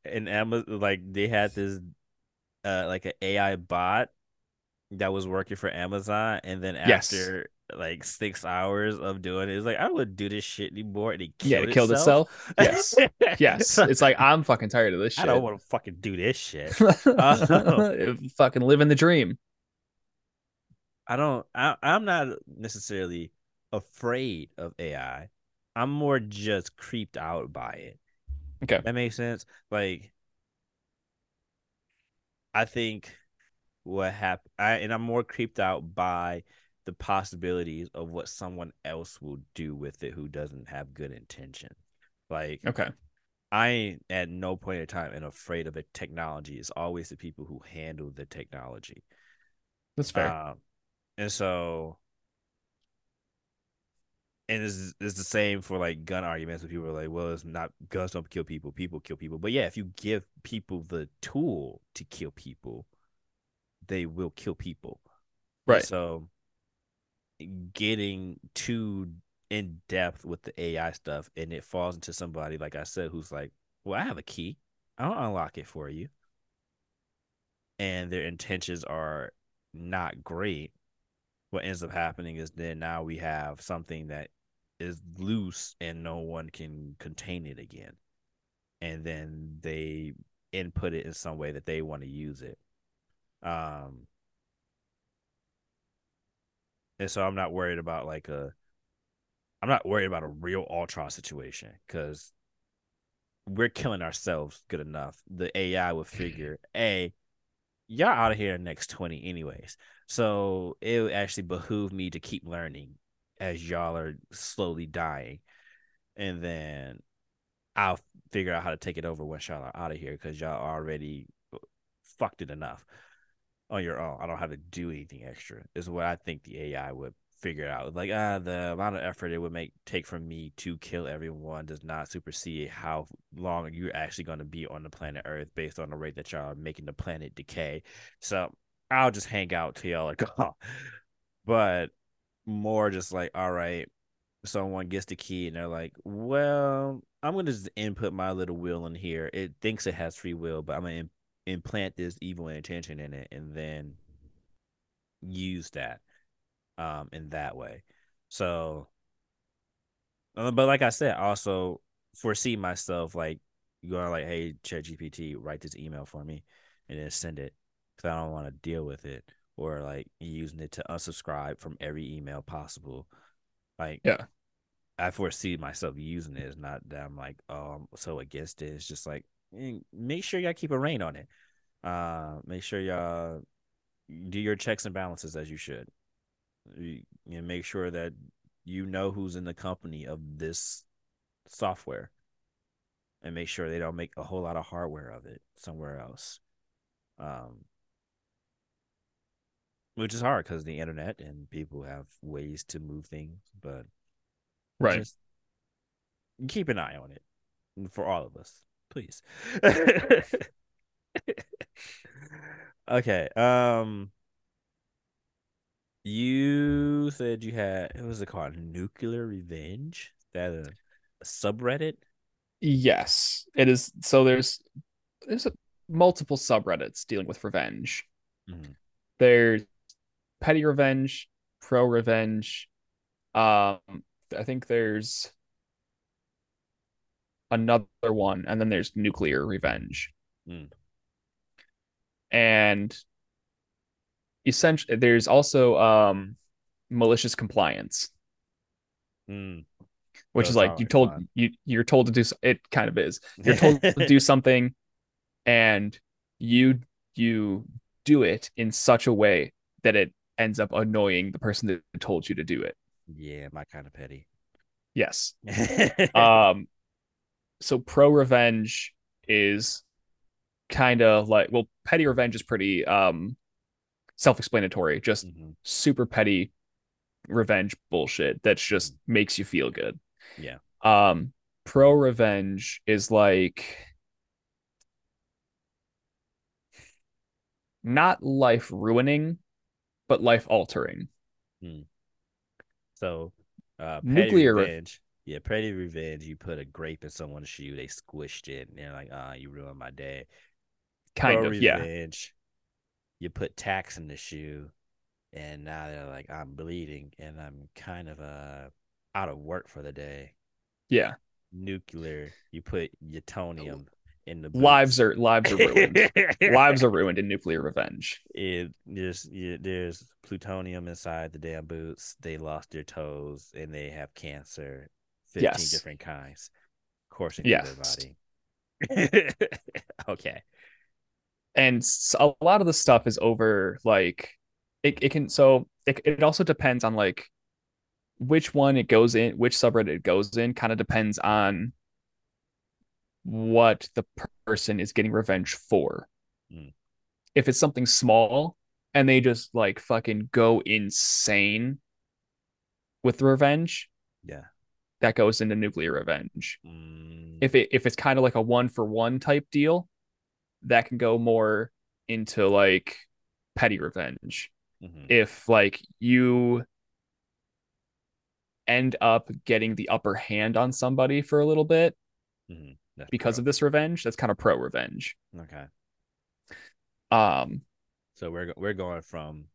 in Amazon, like they had this, uh, like an AI bot that was working for Amazon, and then Yes. Like six hours of doing it, it's like I wouldn't do this shit anymore, and it Yeah, killed it killed itself. Yes. Yes. It's like I'm fucking tired of this shit. I don't want to fucking do this shit. Oh. fucking living the dream. I don't. I, I'm not necessarily afraid of AI. I'm more just creeped out by it. Okay. That makes sense. Like, I think what happened, I and I'm more creeped out by the possibilities of what someone else will do with it who doesn't have good intention. Like, Okay. I ain't at no point in time and afraid of the technology. It's always the people who handle the technology. That's fair. Um, and so, and it's, it's the same for like gun arguments. Where people are like, "Well, it's not guns don't kill people; people kill people." But yeah, if you give people the tool to kill people, they will kill people. And right. So, getting too in depth with the AI stuff, and it falls into somebody like I said, who's like, "Well, I have a key. I'll unlock it for you," and their intentions are not great. What ends up happening is then now we have something that is loose and no one can contain it again, and then they input it in some way that they want to use it. Um, and so I'm not worried about like a I'm not worried about a real Ultron situation because we're killing ourselves good enough. The AI would figure, a, y'all out of here in the next 20 anyways. So it would actually behoove me to keep learning as y'all are slowly dying. And then I'll figure out how to take it over once y'all are out of here because y'all already uh, fucked it enough on your own. I don't have to do anything extra. Is what I think the AI would figure out. Like ah, the amount of effort it would make take from me to kill everyone does not supersede how long you're actually going to be on the planet Earth based on the rate that y'all are making the planet decay. So I'll just hang out till y'all are gone. But more just like, all right, someone gets the key and they're like, well, I'm gonna just input my little will in here. It thinks it has free will, but I'm gonna implant this evil intention in it and then use that um in that way. So uh, but like I said, also foresee myself like going like, hey, chat gpt write this email for me and then send it because I don't want to deal with it or like using it to unsubscribe from every email possible. Like, Yeah. I foresee myself using it. It's not that I'm like, oh, I'm so against it. It's just like, eh, make sure y'all keep a rein on it. Uh, make sure y'all do your checks and balances as you should. You, you make sure that you know who's in the company of this software and make sure they don't make a whole lot of hardware of it somewhere else. Um, which is hard because the internet and people have ways to move things, but Right. just keep an eye on it for all of us, please. okay. Um, you said you had what was it called? Nuclear Revenge? Is that a, a subreddit? Yes, it is. So there's there's a, multiple subreddits dealing with revenge. Mhm. There's petty revenge, pro revenge. Um, I think there's another one, and then there's nuclear revenge. Mm. And essentially, there's also um malicious compliance. Mm. which So is like you told fun. you you're told to do it kind of is. You're told to do something and you you do it in such a way that it ends up annoying the person that told you to do it. yeah, my kind of petty. Yes. Um so pro revenge is kind of like well petty revenge is pretty um self-explanatory just Mhm. super petty revenge bullshit that's just makes you feel good Yeah. um pro revenge is like not life ruining but life altering So, uh, Nuclear re- revenge. Yeah, petty revenge. You put a grape in someone's shoe, they squished it, and they're like, "Ah, you ruined my day." kind Pro of yeah revenge. You put tacks in the shoe, and now they're like, "I'm bleeding, and I'm kind of uh out of work for the day." yeah Nuclear. You put utonium in the lives boots. are lives are ruined lives are ruined in nuclear revenge it there's yeah, there's plutonium inside the damn boots. They lost their toes and they have cancer, fifteen Yes. different kinds, coursing through their body. okay, and a lot of the stuff is over like it, it can so it, it also depends on like which one it goes in which subreddit it goes in kind of depends on what the person is getting revenge for Mm. if it's something small and they just like fucking go insane with the revenge yeah. That goes into nuclear revenge Mm, if it if it's kind of like a one for one type deal, that can go more into like petty revenge. mhm, If like you end up getting the upper hand on somebody for a little bit mhm, because pro. of this revenge, that's kind of pro revenge. okay. Um So we're we're going from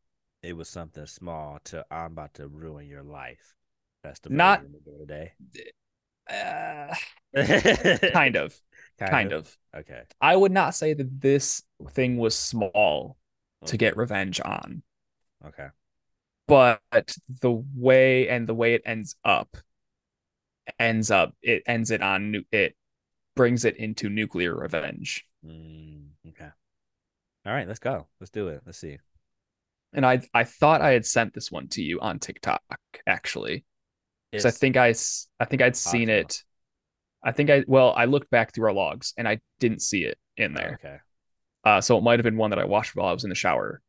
it was something small to I'm about to ruin your life. Not- version we're doing today. uh, kind kind of kind of. Okay. I would not say that this thing was small to get revenge on. Okay. but the way and the way it ends up ends up it ends it on nu- it brings it into nuclear revenge Mm, okay. All right, let's go. Let's do it. Let's see. and i i thought i had sent this one to you on tiktok actually because i think i i think i'd seen it i think i well i looked back through our logs and i didn't see it in oh, there okay. uh so it might have been one that i watched while i was in the shower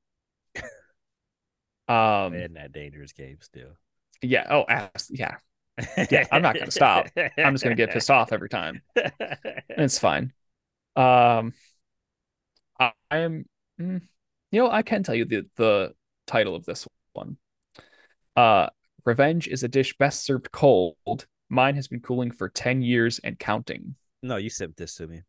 um in that dangerous game still. yeah oh yeah Yeah, I'm not gonna stop. i'm just gonna get pissed off every time It's fine. Um, I, I am, mm, you know, I can tell you the the title of this one. Uh, revenge is a dish best served cold. Mine has been cooling for ten years and counting. no, you sent this to me.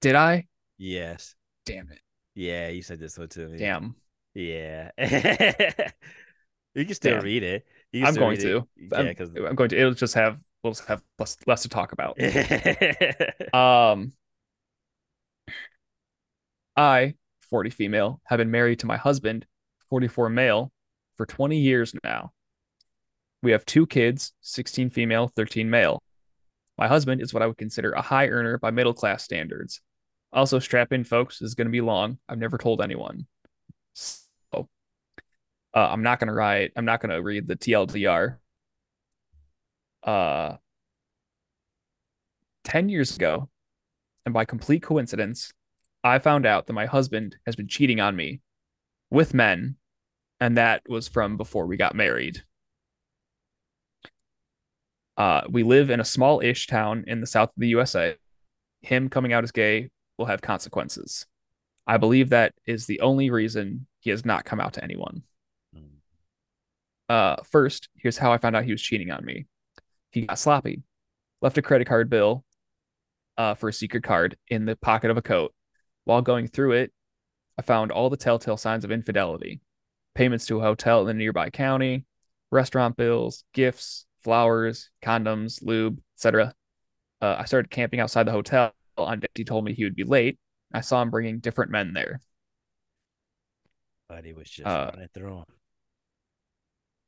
Did I? Yes. Damn it! Yeah, you sent this one to me. Damn. Yeah. you can still Damn. read it. You I'm going to. it. Yeah, I'm, because I'm going to. It'll just have we'll just have less less to talk about. Um, I, 40 female, have been married to my husband, 44 male, for 20 years now. We have two kids, 16 female, 13 male. My husband is what I would consider a high earner by middle class standards. Also, strap in, folks, this is going to be long. I've never told anyone. So, uh, I'm not going to write, I'm not going to read the TLDR. Uh, 10 years ago, and by complete coincidence, I found out that my husband has been cheating on me with men, and that was from before we got married. Uh, we live in a small ish town in the south of the USA. Him coming out as gay will have consequences. I believe that is the only reason he has not come out to anyone. Uh, first, here's how I found out he was cheating on me. He got sloppy, left a credit card bill uh, for a secret card in the pocket of a coat. While going through it, I found all the telltale signs of infidelity payments to a hotel in a nearby county, restaurant bills, gifts, flowers, condoms, lube, etc. Uh, I started camping outside the hotel on he told me he would be late. I saw him bringing different men there. But he was just Uh, running through them.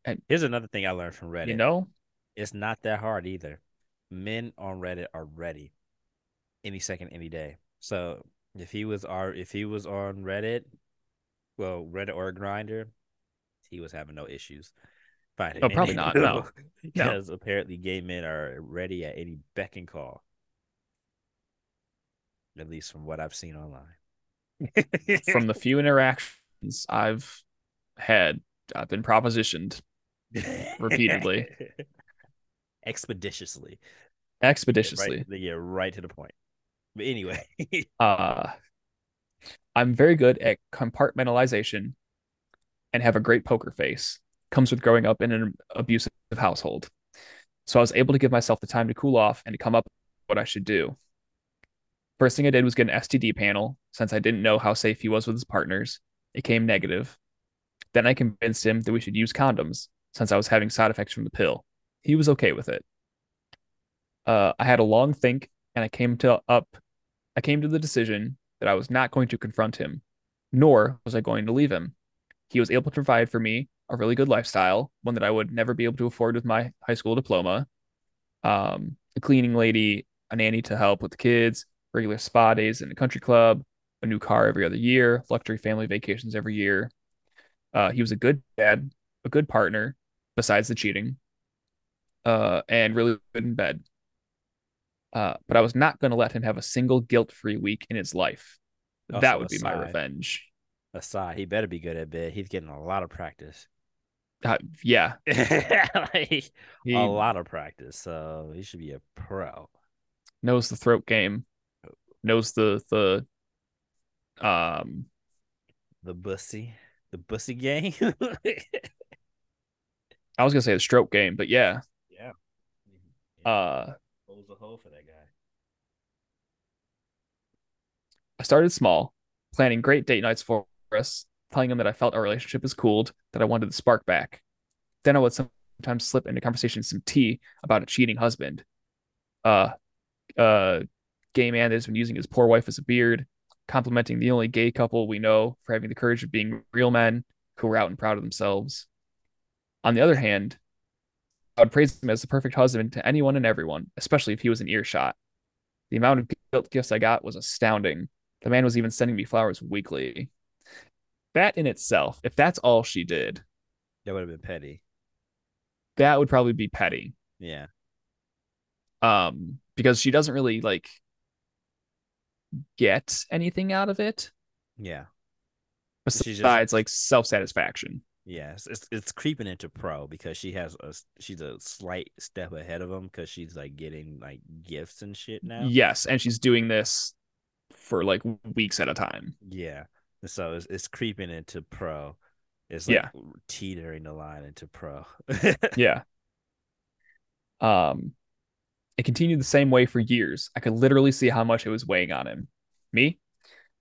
and- Here's another thing I learned from Reddit. You know, It's not that hard either. Men on Reddit are ready any second, any day. So if he was our if he was on Reddit, well, Reddit or Grindr, he was having no issues finding. Oh, probably not, no. because apparently gay men are ready at any beck and call. At least from what I've seen online. From the few interactions I've had, I've been propositioned repeatedly. expeditiously, expeditiously. Right, they right to the point. But anyway, Uh, I'm very good at compartmentalization and have a great poker face. Comes with growing up in an abusive household. So I was able to give myself the time to cool off and to come up with what I should do. First thing I did was get an STD panel since I didn't know how safe he was with his partners. It came negative. Then I convinced him that we should use condoms since I was having side effects from the pill. He was okay with it. Uh, I had a long think and I came to up I came to the decision that I was not going to confront him, nor was I going to leave him. He was able to provide for me a really good lifestyle, one that I would never be able to afford with my high school diploma. Um, a cleaning lady, a nanny to help with the kids, regular spa days in a country club, a new car every other year, luxury family vacations every year. Uh, he was a good dad, a good partner, besides the cheating, uh, and really good in bed. Uh, but I was not going to let him have a single guilt-free week in his life. Also that would be my revenge. aside, he better be good at bed. He's getting a lot of practice. Uh, yeah, like, he a lot of practice. So he should be a pro. knows the throat game, knows the the um The bussy, the bussy game. I was gonna say the stroke game, but yeah, yeah. uh, Holds the hole for that guy. I started small, planning great date nights for us, telling him that I felt our relationship is cooled, that I wanted the spark back. Then I would sometimes slip into conversation some tea about a cheating husband. Uh, uh, gay man that has been using his poor wife as a beard, complimenting the only gay couple we know for having the courage of being real men who are out and proud of themselves. On the other hand, I would praise him as the perfect husband to anyone and everyone, especially if he was in earshot. The amount of guilt gifts I got was astounding. The man was even sending me flowers weekly. That in itself, if that's all she did, That would have been petty. that would probably be petty. Yeah. Um, because she doesn't really like get anything out of it Yeah. besides just- like self-satisfaction. Yes, it's it's creeping into pro because she has a she's a slight step ahead of him because she's like getting like gifts and shit now. Yes, and she's doing this for like weeks at a time. Yeah, so it's it's creeping into pro. It's like Yeah. teetering the line into pro. Yeah. Um, it continued the same way for years. I could literally see how much it was weighing on him. Me?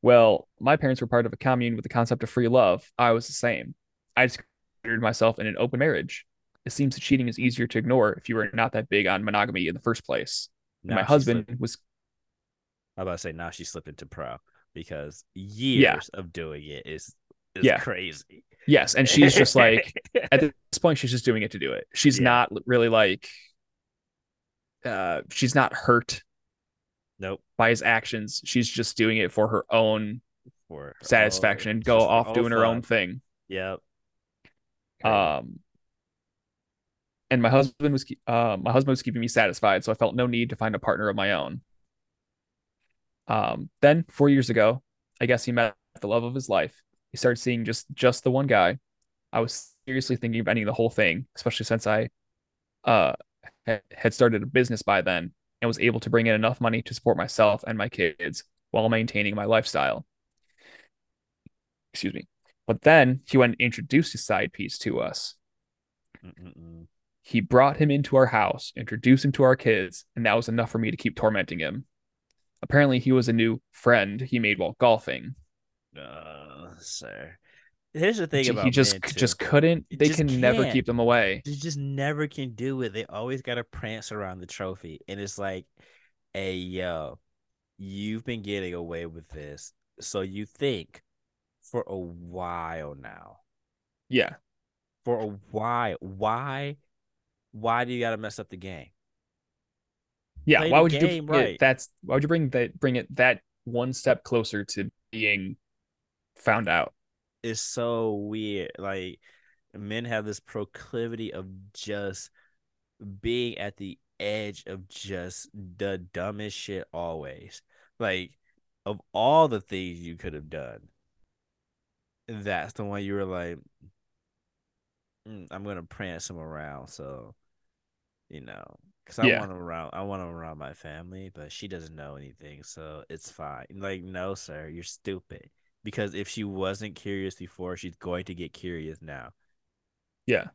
Well, my parents were part of a commune with the concept of free love. I was the same. I just considered myself in an open marriage. It seems that cheating is easier to ignore if you are not that big on monogamy in the first place. My husband slipped- was I'm about to say now she slipped into pro because years of doing it is is Yeah. crazy. yes, and she's just like at this point she's just doing it to do it. She's Yeah. not really like uh she's not hurt nope by his actions. She's just doing it for her own for satisfaction oh, and go off doing her own thing. Yep. Um, and my husband was uh, my husband was keeping me satisfied, so I felt no need to find a partner of my own. Um, then four years ago, I guess he met the love of his life. He started seeing just just the one guy. I was seriously thinking of ending the whole thing, especially since I uh had started a business by then and was able to bring in enough money to support myself and my kids while maintaining my lifestyle. Excuse me. But then he went and introduced his side piece to us. Mm-mm-mm. He brought him into our house, introduced him to our kids, and that was enough for me to keep tormenting him. Apparently, he was a new friend he made while golfing. Uh, sir. Here's the thing He- about he just just couldn't. You They just can never can't. keep them away. They just never can do it. They always got to prance around the trophy. And it's like, hey, yo, you've been getting away with this. So you think for a while now, Yeah, for a while, why why do you got to mess up the game? Yeah, why would you game bring it- that's why would you bring that bring it that one step closer to being found out? It's so weird. Like men have this proclivity of just being at the edge of just the dumbest shit always. Like of all the things you could have done, that's the one you were like, "Mm, I'm gonna prance him around. So, you know, because I Yeah. want him around. I want him around my family, but she doesn't know anything, so it's fine. Like, no, sir, you're stupid. Because if she wasn't curious before, she's going to get curious now. Yeah.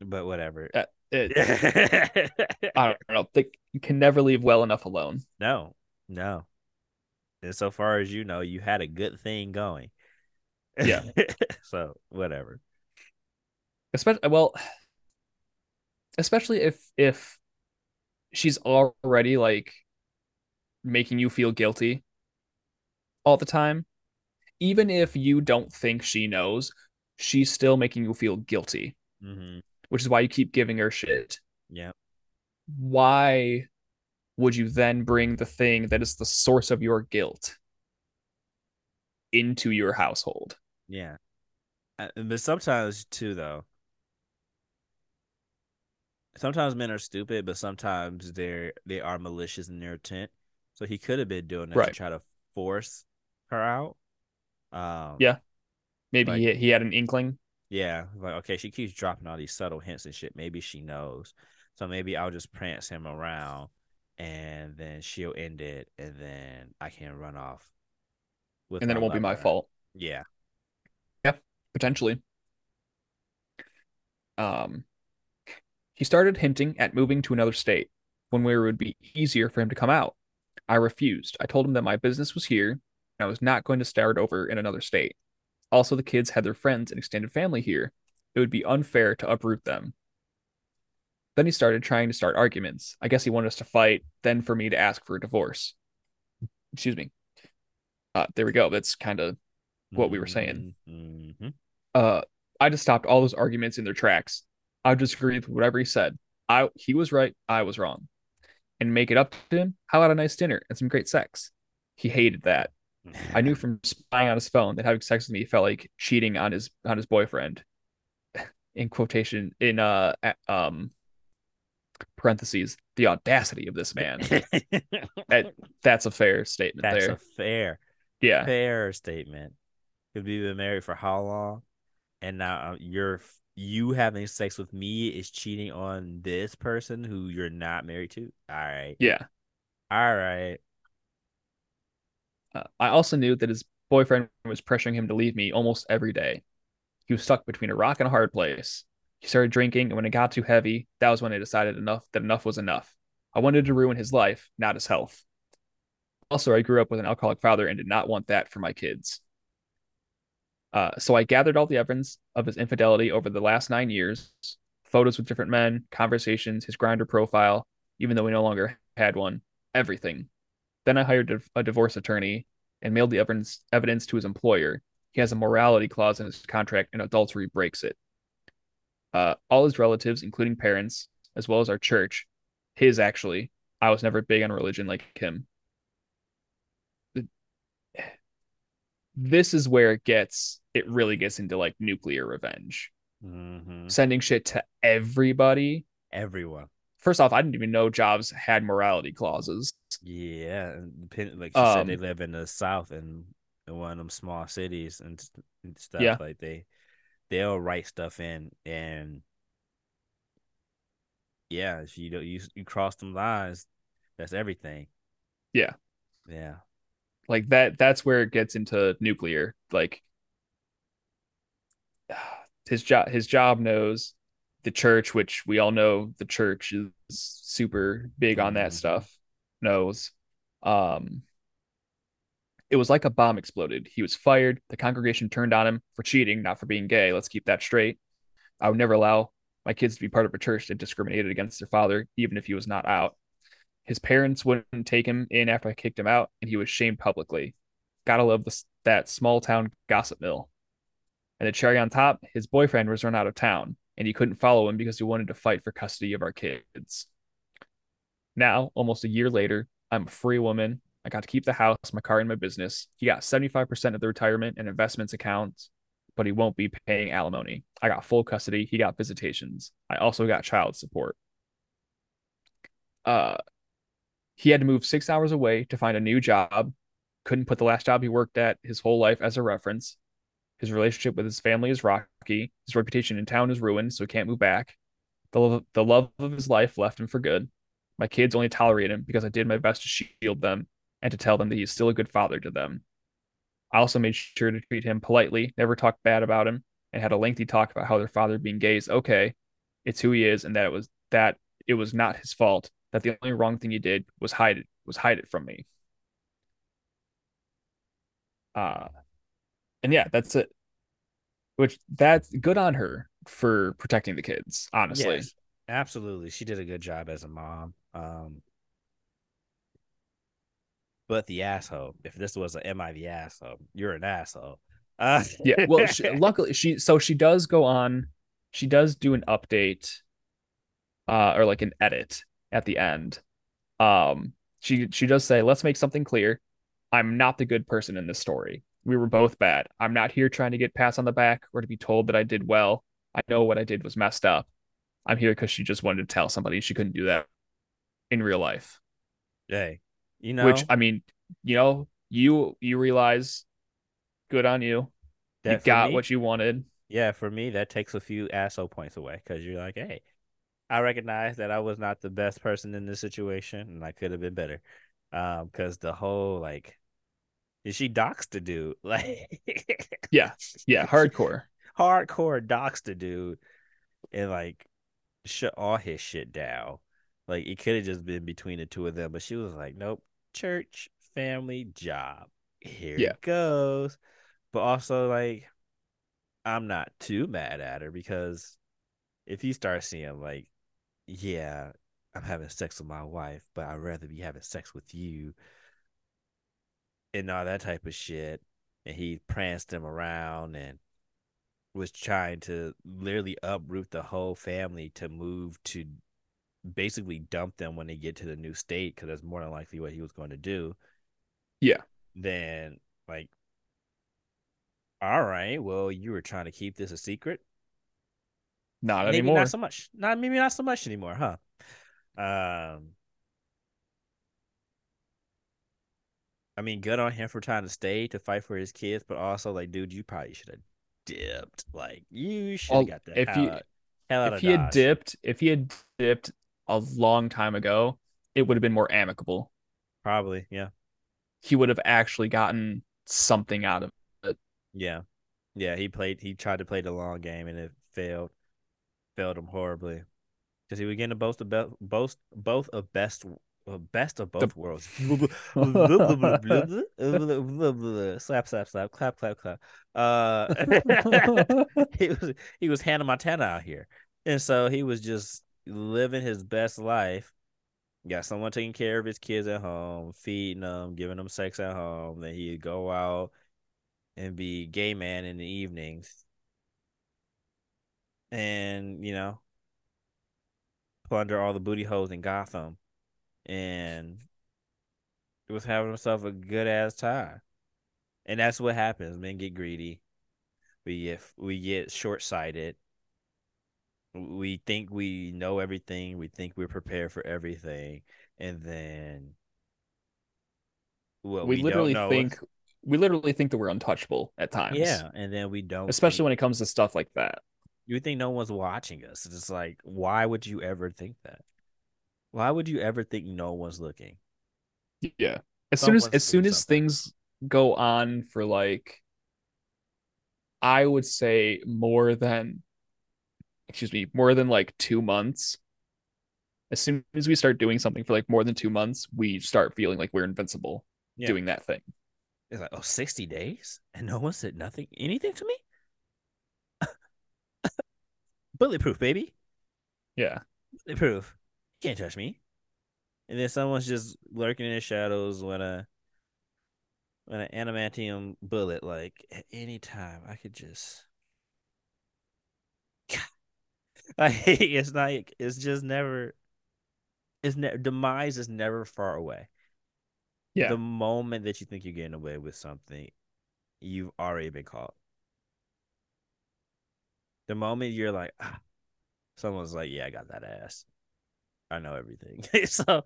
But whatever. Uh, It, I don't know. They can never leave well enough alone. no, no. And so far as you know, you had a good thing going. Yeah. so whatever. Especially well, especially if if she's already like making you feel guilty all the time. Even if you don't think she knows, she's still making you feel guilty, hmm which is why you keep giving her shit. Yeah. Why would you then bring the thing that is the source of your guilt into your household? Yeah. Uh, But sometimes too, though. Sometimes men are stupid, but sometimes they're they are malicious in their intent. So he could have been doing that Right. to try to force her out. Um, Yeah. Maybe Like- he, he had an inkling. Yeah, like okay, she keeps dropping all these subtle hints and shit. Maybe she knows. So maybe I'll just prance him around and then she'll end it and then I can run off. With and then it won't be my fault. Yeah. Yep. Potentially. Um, he started hinting at moving to another state, one where it would be easier for him to come out. I refused. I told him that my business was here, and I was not going to start over in another state. Also, the kids had their friends and extended family here. It would be unfair to uproot them. Then he started trying to start arguments. I guess he wanted us to fight, then for me to ask for a divorce. Excuse me. Uh, there we go. That's kind of What we were saying. hmm uh I just stopped all those arguments in their tracks. I disagreed with whatever he said. I he was right, I was wrong. And make it up to him, how about a nice dinner and some great sex? He hated that. I knew from spying on his phone that having sex with me felt like cheating on his on his boyfriend. In quotation in uh um parentheses, the audacity of this man. That- That's a fair statement That's there. a fair, yeah. fair statement. Could we been married for how long? And now uh, you're you having sex with me is cheating on this person who you're not married to. All right, Yeah. all right. Uh, I also knew that his boyfriend was pressuring him to leave me almost every day. He was stuck between a rock and a hard place. He started drinking, and when it got too heavy, that was when I decided enough that enough was enough. I wanted to ruin his life, not his health. Also, I grew up with an alcoholic father and did not want that for my kids. Uh, so I gathered all the evidence of his infidelity over the last nine years photos with different men, conversations, his Grindr profile, even though we no longer had one, everything. Then I hired a, divorce attorney and mailed the evidence, evidence to his employer. He has a morality clause in his contract, and adultery breaks it. Uh, all his relatives, including parents, as well as our church, his actually, I was never big on religion like him. This is where it gets, it really gets into like nuclear revenge. hmm Sending shit to everybody. Everyone. First off, I didn't even know jobs had morality clauses. Yeah, like she said, they Um, live in the south and in one of them small cities and, and stuff. Yeah. Like they, they'll write stuff in, and yeah, if you don't, you you cross them lines, that's everything. Yeah. Yeah. like that that's where it gets into nuclear like his job his job knows the church which we all know the church is super big on that Mhm. stuff knows um it was like a bomb exploded he was fired the congregation turned on him for cheating not for being gay let's keep that straight i would never allow my kids to be part of a church that discriminated against their father even if he was not out his parents wouldn't take him in after I kicked him out, and he was shamed publicly. Gotta love this, that small town gossip mill. And the cherry on top, his boyfriend was run out of town, and he couldn't follow him because he wanted to fight for custody of our kids. Now, almost a year later, I'm a free woman. I got to keep the house, my car, and my business. He got 75% of the retirement and investments accounts, but he won't be paying alimony. I got full custody. He got visitations. I also got child support. Uh, he had to move six hours away to find a new job. Couldn't put the last job he worked at his whole life as a reference. His relationship with his family is rocky. His reputation in town is ruined, so he can't move back. The love, the love of his life left him for good. My kids only tolerate him because I did my best to shield them and to tell them that he's still a good father to them. I also made sure to treat him politely, never talked bad about him, and had a lengthy talk about how their father being gay is okay. It's who he is, and that it was that it was not his fault. That the only wrong thing he did was hide it was hide it from me. Uh and yeah, that's it. Which that's good on her for protecting the kids, honestly. Yes, absolutely. She did a good job as a mom. Um but the asshole. If this was an "Am I the asshole?" You're an asshole. Uh, yeah. Well, she, luckily she so she does go on. She does do an update, uh, or like an edit at the end. Um, she she does say, "Let's make something clear. I'm not the good person in this story. We were both bad. I'm not here trying to get pats on the back or to be told that I did well. I know what I did was messed up. I'm here because she just wanted to tell somebody she couldn't do that in real life. Hey, you know, Which I mean, you know, you you realize, good on you. that you got me- what you wanted. Yeah, for me, that takes a few asshole points away because you're like, hey, I recognize that I was not the best person in this situation and I could have been better. Um, because the whole like, is she doxed the dude? Like, Yeah, yeah, hardcore. hardcore doxed the dude and like shut all his shit down. Like, it could have just been between the two of them, but she was like, nope, church, family, job. Here Yeah. it goes. But also, like, I'm not too mad at her because if you start seeing like, yeah, I'm having sex with my wife, but I'd rather be having sex with you and all that type of shit, and he pranced him around and was trying to literally uproot the whole family to move to basically dump them when they get to the new state because that's more than likely what he was going to do. Yeah. Then like all right, well, you were trying to keep this a secret. Not maybe anymore. not so much. Not maybe not so much anymore, huh? Um I mean, good on him for trying to stay to fight for his kids, but also like, dude, you probably should have dipped. Like, you should have got the if hell, you- out, hell if he had dipped, if he had dipped a long time ago, it would have been more amicable. Probably, yeah, He would have actually gotten something out of it. yeah, yeah. He played. He tried to play the long game, and it failed. Failed him horribly because he was getting to both the best, both both of best, best of both worlds. slap, slap, slap, clap, clap, clap. Uh, he was he was Hannah Montana out here, and so he was just living his best life. Got someone taking care of his kids at home, feeding them, giving them sex at home. Then he'd go out and be gay man in the evenings, and you know, plunder all the booty holes in Gotham, and he was having himself a good ass time. And that's what happens. Men get greedy. We get we get short sighted. We think we know everything. We think we're prepared for everything, and then what we, we, literally think we literally think that we're untouchable at times. yeah, and then we don't. Especially think, when it comes to stuff like that. you think no one's watching us. It's just like, why would you ever think that? Why would you ever think no one's looking? Yeah. As soon as as soon as something. things go on for like I would say more than excuse me, more than like 2 months. As soon as we start doing something for like more than 2 months, we start feeling like we're invincible Yeah. doing that thing. It's like, oh, 60 days? And no one said nothing, anything to me? Bulletproof, baby. Yeah. Bulletproof. Can't touch me. And then someone's just lurking in the shadows when a when an adamantium bullet, like at any time, I could just Like it's like it's just never. It's ne- demise is never far away. Yeah. The moment that you think you're getting away with something, you've already been caught. The moment you're like, ah, someone's like, "Yeah, I got that ass. I know everything." so,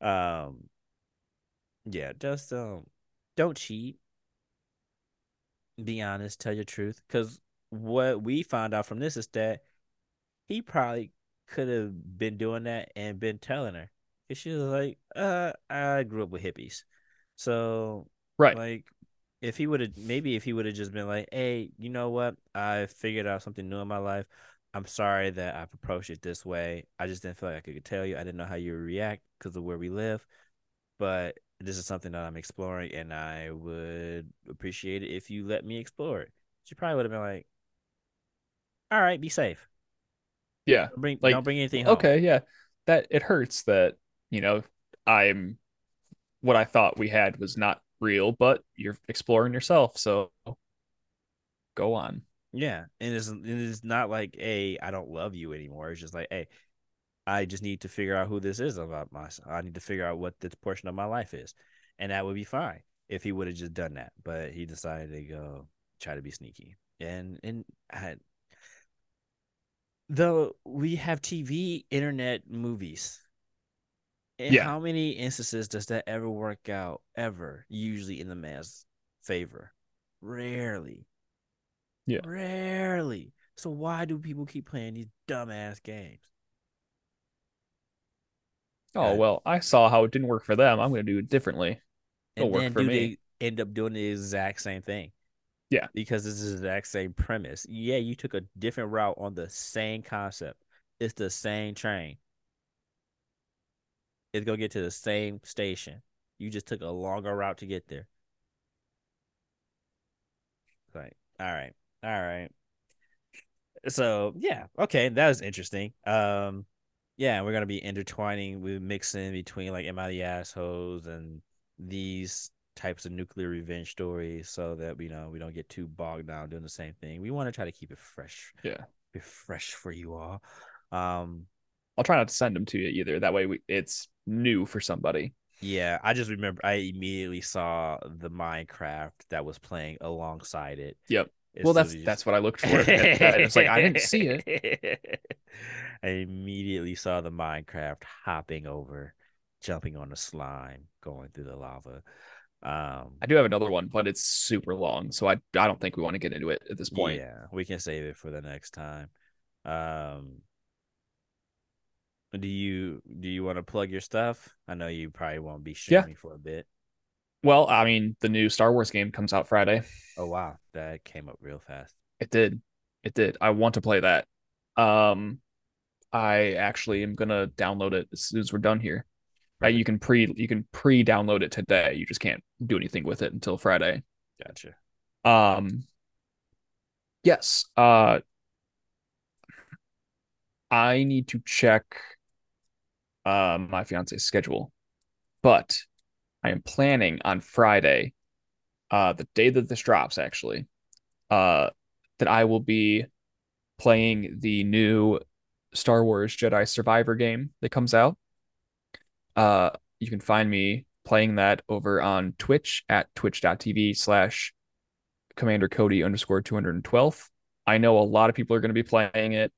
um, yeah, just um, don't cheat. Be honest, tell your truth, because what we found out from this is that he probably could have been doing that and been telling her. Cause she was like, uh, I grew up with hippies. So Right. like if he would have maybe if he would have just been like, Hey, you know what? I figured out something new in my life. I'm sorry that I've approached it this way. I just didn't feel like I could tell you. I didn't know how you would react because of where we live. But this is something that I'm exploring and I would appreciate it if you let me explore it. She probably would have been like, All right, be safe. Yeah. Don't bring Like, don't bring anything home. Okay, yeah. That it hurts that, you know, I'm what I thought we had was not real, but you're exploring yourself, so go on. Yeah, and it's it is not like, hey, I don't love you anymore. It's just like, hey, I just need to figure out who this is about myself. I need to figure out what this portion of my life is, and that would be fine if he would have just done that. But he decided to go try to be sneaky, and and I, though we have TV, internet, movies. In Yeah. how many instances does that ever work out? Ever? Usually in the man's favor. Rarely. Yeah. Rarely. So why do people keep playing these dumbass games? Oh, well, I saw how it didn't work for them. I'm going to do it differently. It'll And work for me. they end up doing the exact same thing? Yeah. Because this is the exact same premise. Yeah, you took a different route on the same concept. It's the same train. It's gonna get to the same station. You just took a longer route to get there. Like, all right, all right. So yeah, okay, that was interesting. Um, yeah, we're gonna be intertwining, we mixing between like Am I the assholes and these types of nuclear revenge stories, so that you know we don't get too bogged down doing the same thing. We want to try to keep it fresh, Yeah. be fresh for you all. Um, I'll try not to send them to you either. That way we, it's new for somebody. Yeah, I just remember I immediately saw the Minecraft that was playing alongside it. Yep. As well, that's as that's what I looked for. it's like I didn't see it. it. I immediately saw the Minecraft hopping over, jumping on the slime, going through the lava. Um, I do have another one, but it's super long, so I I don't think we want to get into it at this point. yeah, we can save it for the next time. Um, do you do you want to plug your stuff? I know you probably won't be Yeah. streaming for a bit. Well, I mean, the new Star Wars game comes out Friday. Oh wow, that came up real fast. It did. It did. I want to play that. Um, I actually am gonna download it as soon as we're done here. Uh, you can pre you can pre-download it today. You just can't do anything with it until Friday. Gotcha. Um, yes. Uh, I need to check uh, my fiance's schedule, but I am planning on Friday, uh, the day that this drops, actually, uh, that I will be playing the new Star Wars Jedi Survivor game that comes out. Uh, you can find me playing that over on Twitch at twitch.tv slash Commander Cody underscore 212. I know a lot of people are going to be playing it.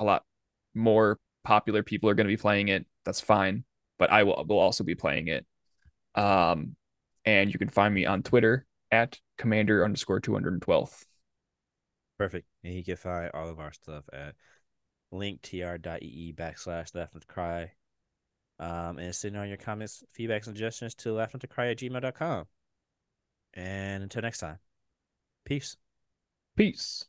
A lot more popular people are going to be playing it. That's fine. But I will, will also be playing it. Um, and you can find me on Twitter at Commander underscore 212. Perfect. And you can find all of our stuff at linktr.ee backslash laugh to cry. Um, and send all your comments, feedback, suggestions to laugh not to cry at gmail.com. And until next time, peace. Peace.